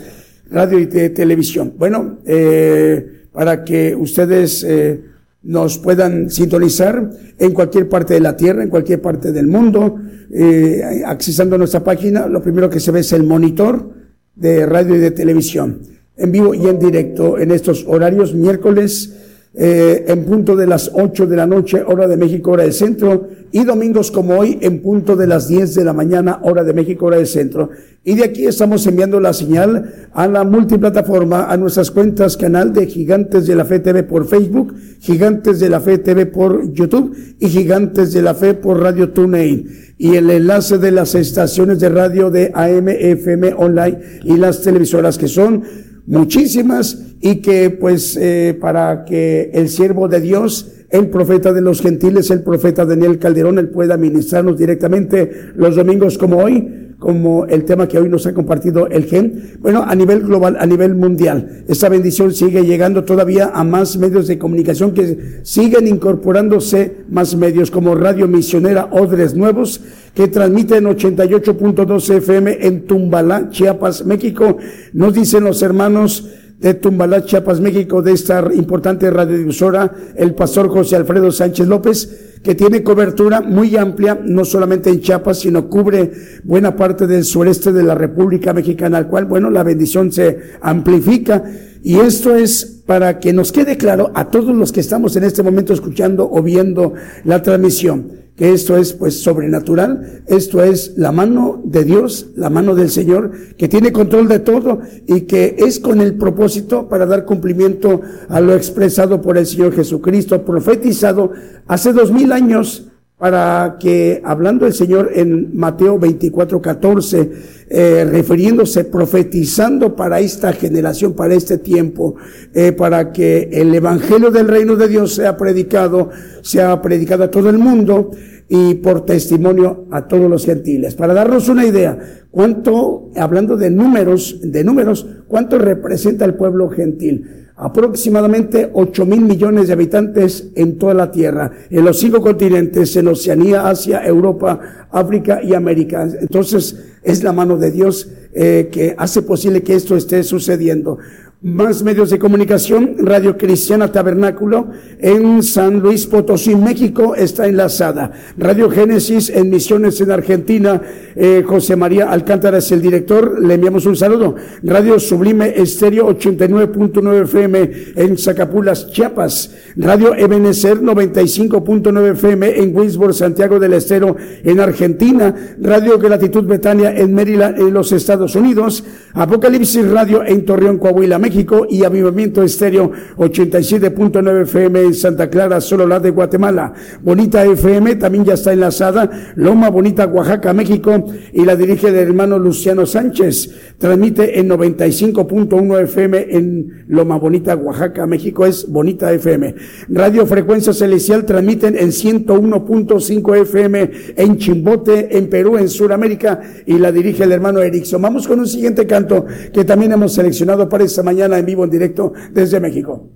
radio y televisión. Bueno, eh, para que ustedes eh, nos puedan sintonizar en cualquier parte de la tierra, en cualquier parte del mundo, eh, accesando nuestra página, lo primero que se ve es el monitor de radio y de televisión, en vivo y en directo en estos horarios, miércoles, eh, en punto de las 8 de la noche, hora de México, hora del centro, y domingos como hoy en punto de las 10 de la mañana, hora de México, hora del centro. Y de aquí estamos enviando la señal a la multiplataforma, a nuestras cuentas, canal de Gigantes de la Fe TV por Facebook, Gigantes de la Fe TV por YouTube y Gigantes de la Fe por Radio TuneIn. Y el enlace de las estaciones de radio de AM, FM, online y las televisoras que son muchísimas y que pues eh, para que el siervo de Dios, el profeta de los gentiles, el profeta Daniel Calderón, él pueda ministrarnos directamente los domingos como hoy, como el tema que hoy nos ha compartido el GEN. Bueno, a nivel global, a nivel mundial, esta bendición sigue llegando todavía a más medios de comunicación que siguen incorporándose más medios como Radio Misionera Odres Nuevos, que transmite en 88.2 FM en Tumbalá, Chiapas, México. Nos dicen los hermanos de Tumbalá, Chiapas, México, de esta importante radiodifusora, el pastor José Alfredo Sánchez López, que tiene cobertura muy amplia, no solamente en Chiapas, sino cubre buena parte del sureste de la República Mexicana, al cual, bueno, la bendición se amplifica. Y esto es para que nos quede claro a todos los que estamos en este momento escuchando o viendo la transmisión que esto es pues sobrenatural, esto es la mano de Dios, la mano del Señor, que tiene control de todo y que es con el propósito para dar cumplimiento a lo expresado por el Señor Jesucristo, profetizado hace dos mil años para que, hablando el Señor en Mateo 24, 14, eh, refiriéndose, profetizando para esta generación, para este tiempo, eh, para que el Evangelio del Reino de Dios sea predicado, sea predicado a todo el mundo y por testimonio a todos los gentiles. Para darnos una idea, cuánto, hablando de números, de números, cuánto representa el pueblo gentil aproximadamente 8 mil millones de habitantes en toda la Tierra, en los cinco continentes, en Oceanía, Asia, Europa, África y América. Entonces es la mano de Dios eh, que hace posible que esto esté sucediendo más medios de comunicación, Radio Cristiana Tabernáculo en San Luis Potosí, México, está enlazada. Radio Génesis en Misiones en Argentina, eh, José María Alcántara es el director, le enviamos un saludo. Radio Sublime Estéreo 89.9 FM en Zacapulas, Chiapas. Radio Ebenecer 95.9 FM en Winsburg, Santiago del Estero, en Argentina. Radio Gratitud Betania en Maryland, en los Estados Unidos. Apocalipsis Radio en Torreón, Coahuila, México y Avivamiento Estéreo 87.9 FM en Santa Clara, solo la de Guatemala. Bonita FM también ya está enlazada. Loma Bonita, Oaxaca, México y la dirige el hermano Luciano Sánchez. Transmite en 95.1 FM en Loma Bonita, Oaxaca, México. Es Bonita FM. Radio Frecuencia Celestial transmiten en 101.5 FM en Chimbote, en Perú, en Sudamérica y la dirige el hermano Erickson. Vamos con un siguiente canto que también hemos seleccionado para esta mañana en vivo, en directo desde México.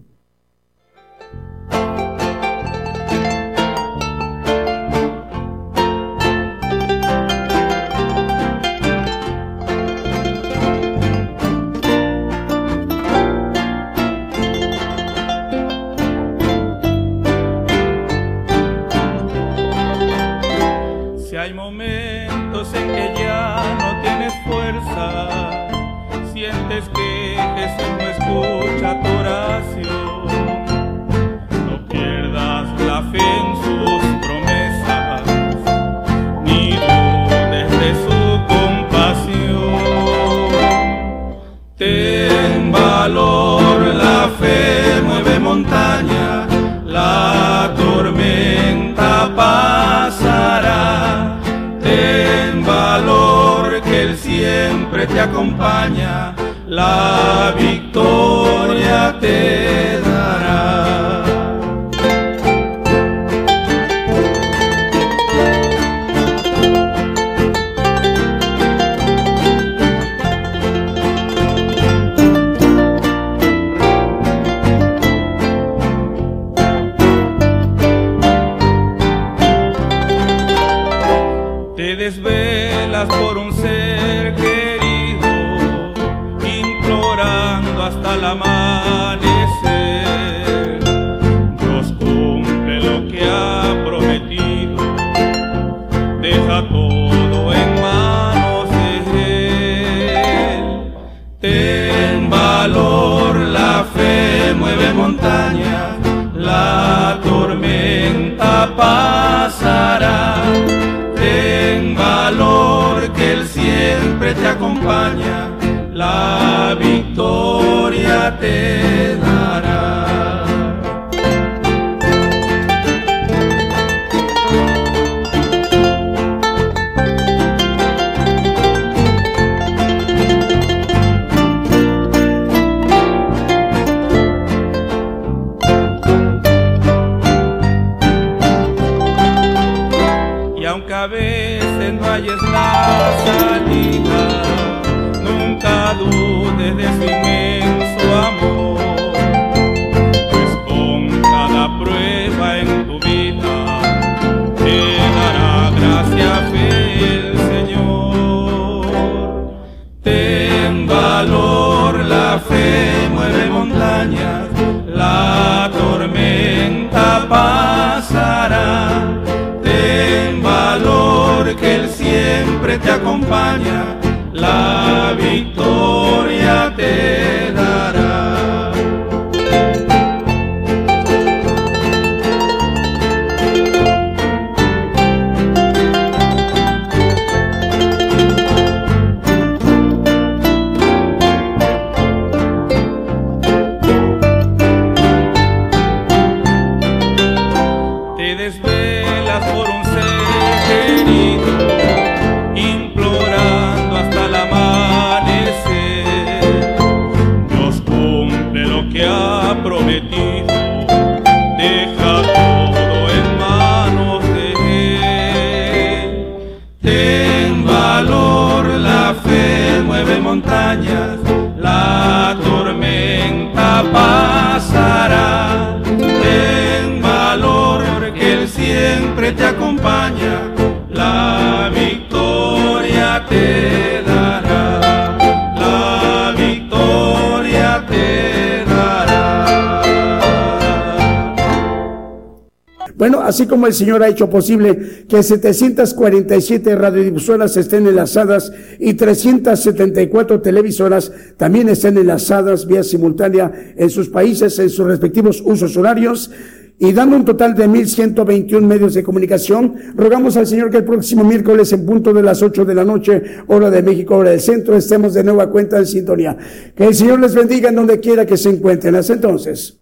Así como el Señor ha hecho posible que 747 radiodifusoras estén enlazadas y 374 televisoras también estén enlazadas vía simultánea en sus países, en sus respectivos usos horarios, y dando un total de 1.121 medios de comunicación, rogamos al Señor que el próximo miércoles en punto de las 8 de la noche, hora de México, hora del centro, estemos de nueva cuenta en sintonía. Que el Señor les bendiga en donde quiera que se encuentren. Hasta entonces.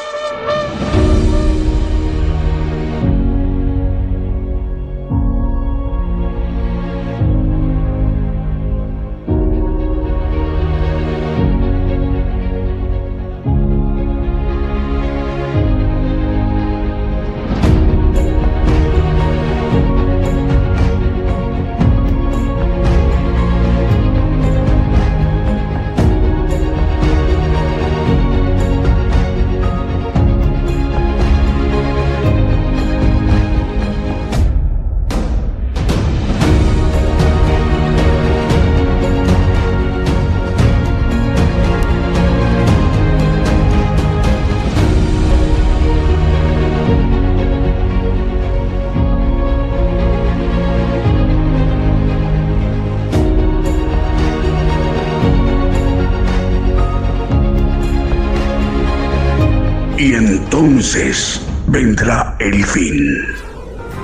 Entonces vendrá el fin.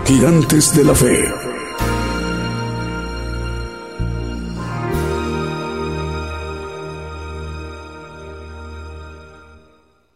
Gigantes de la Fe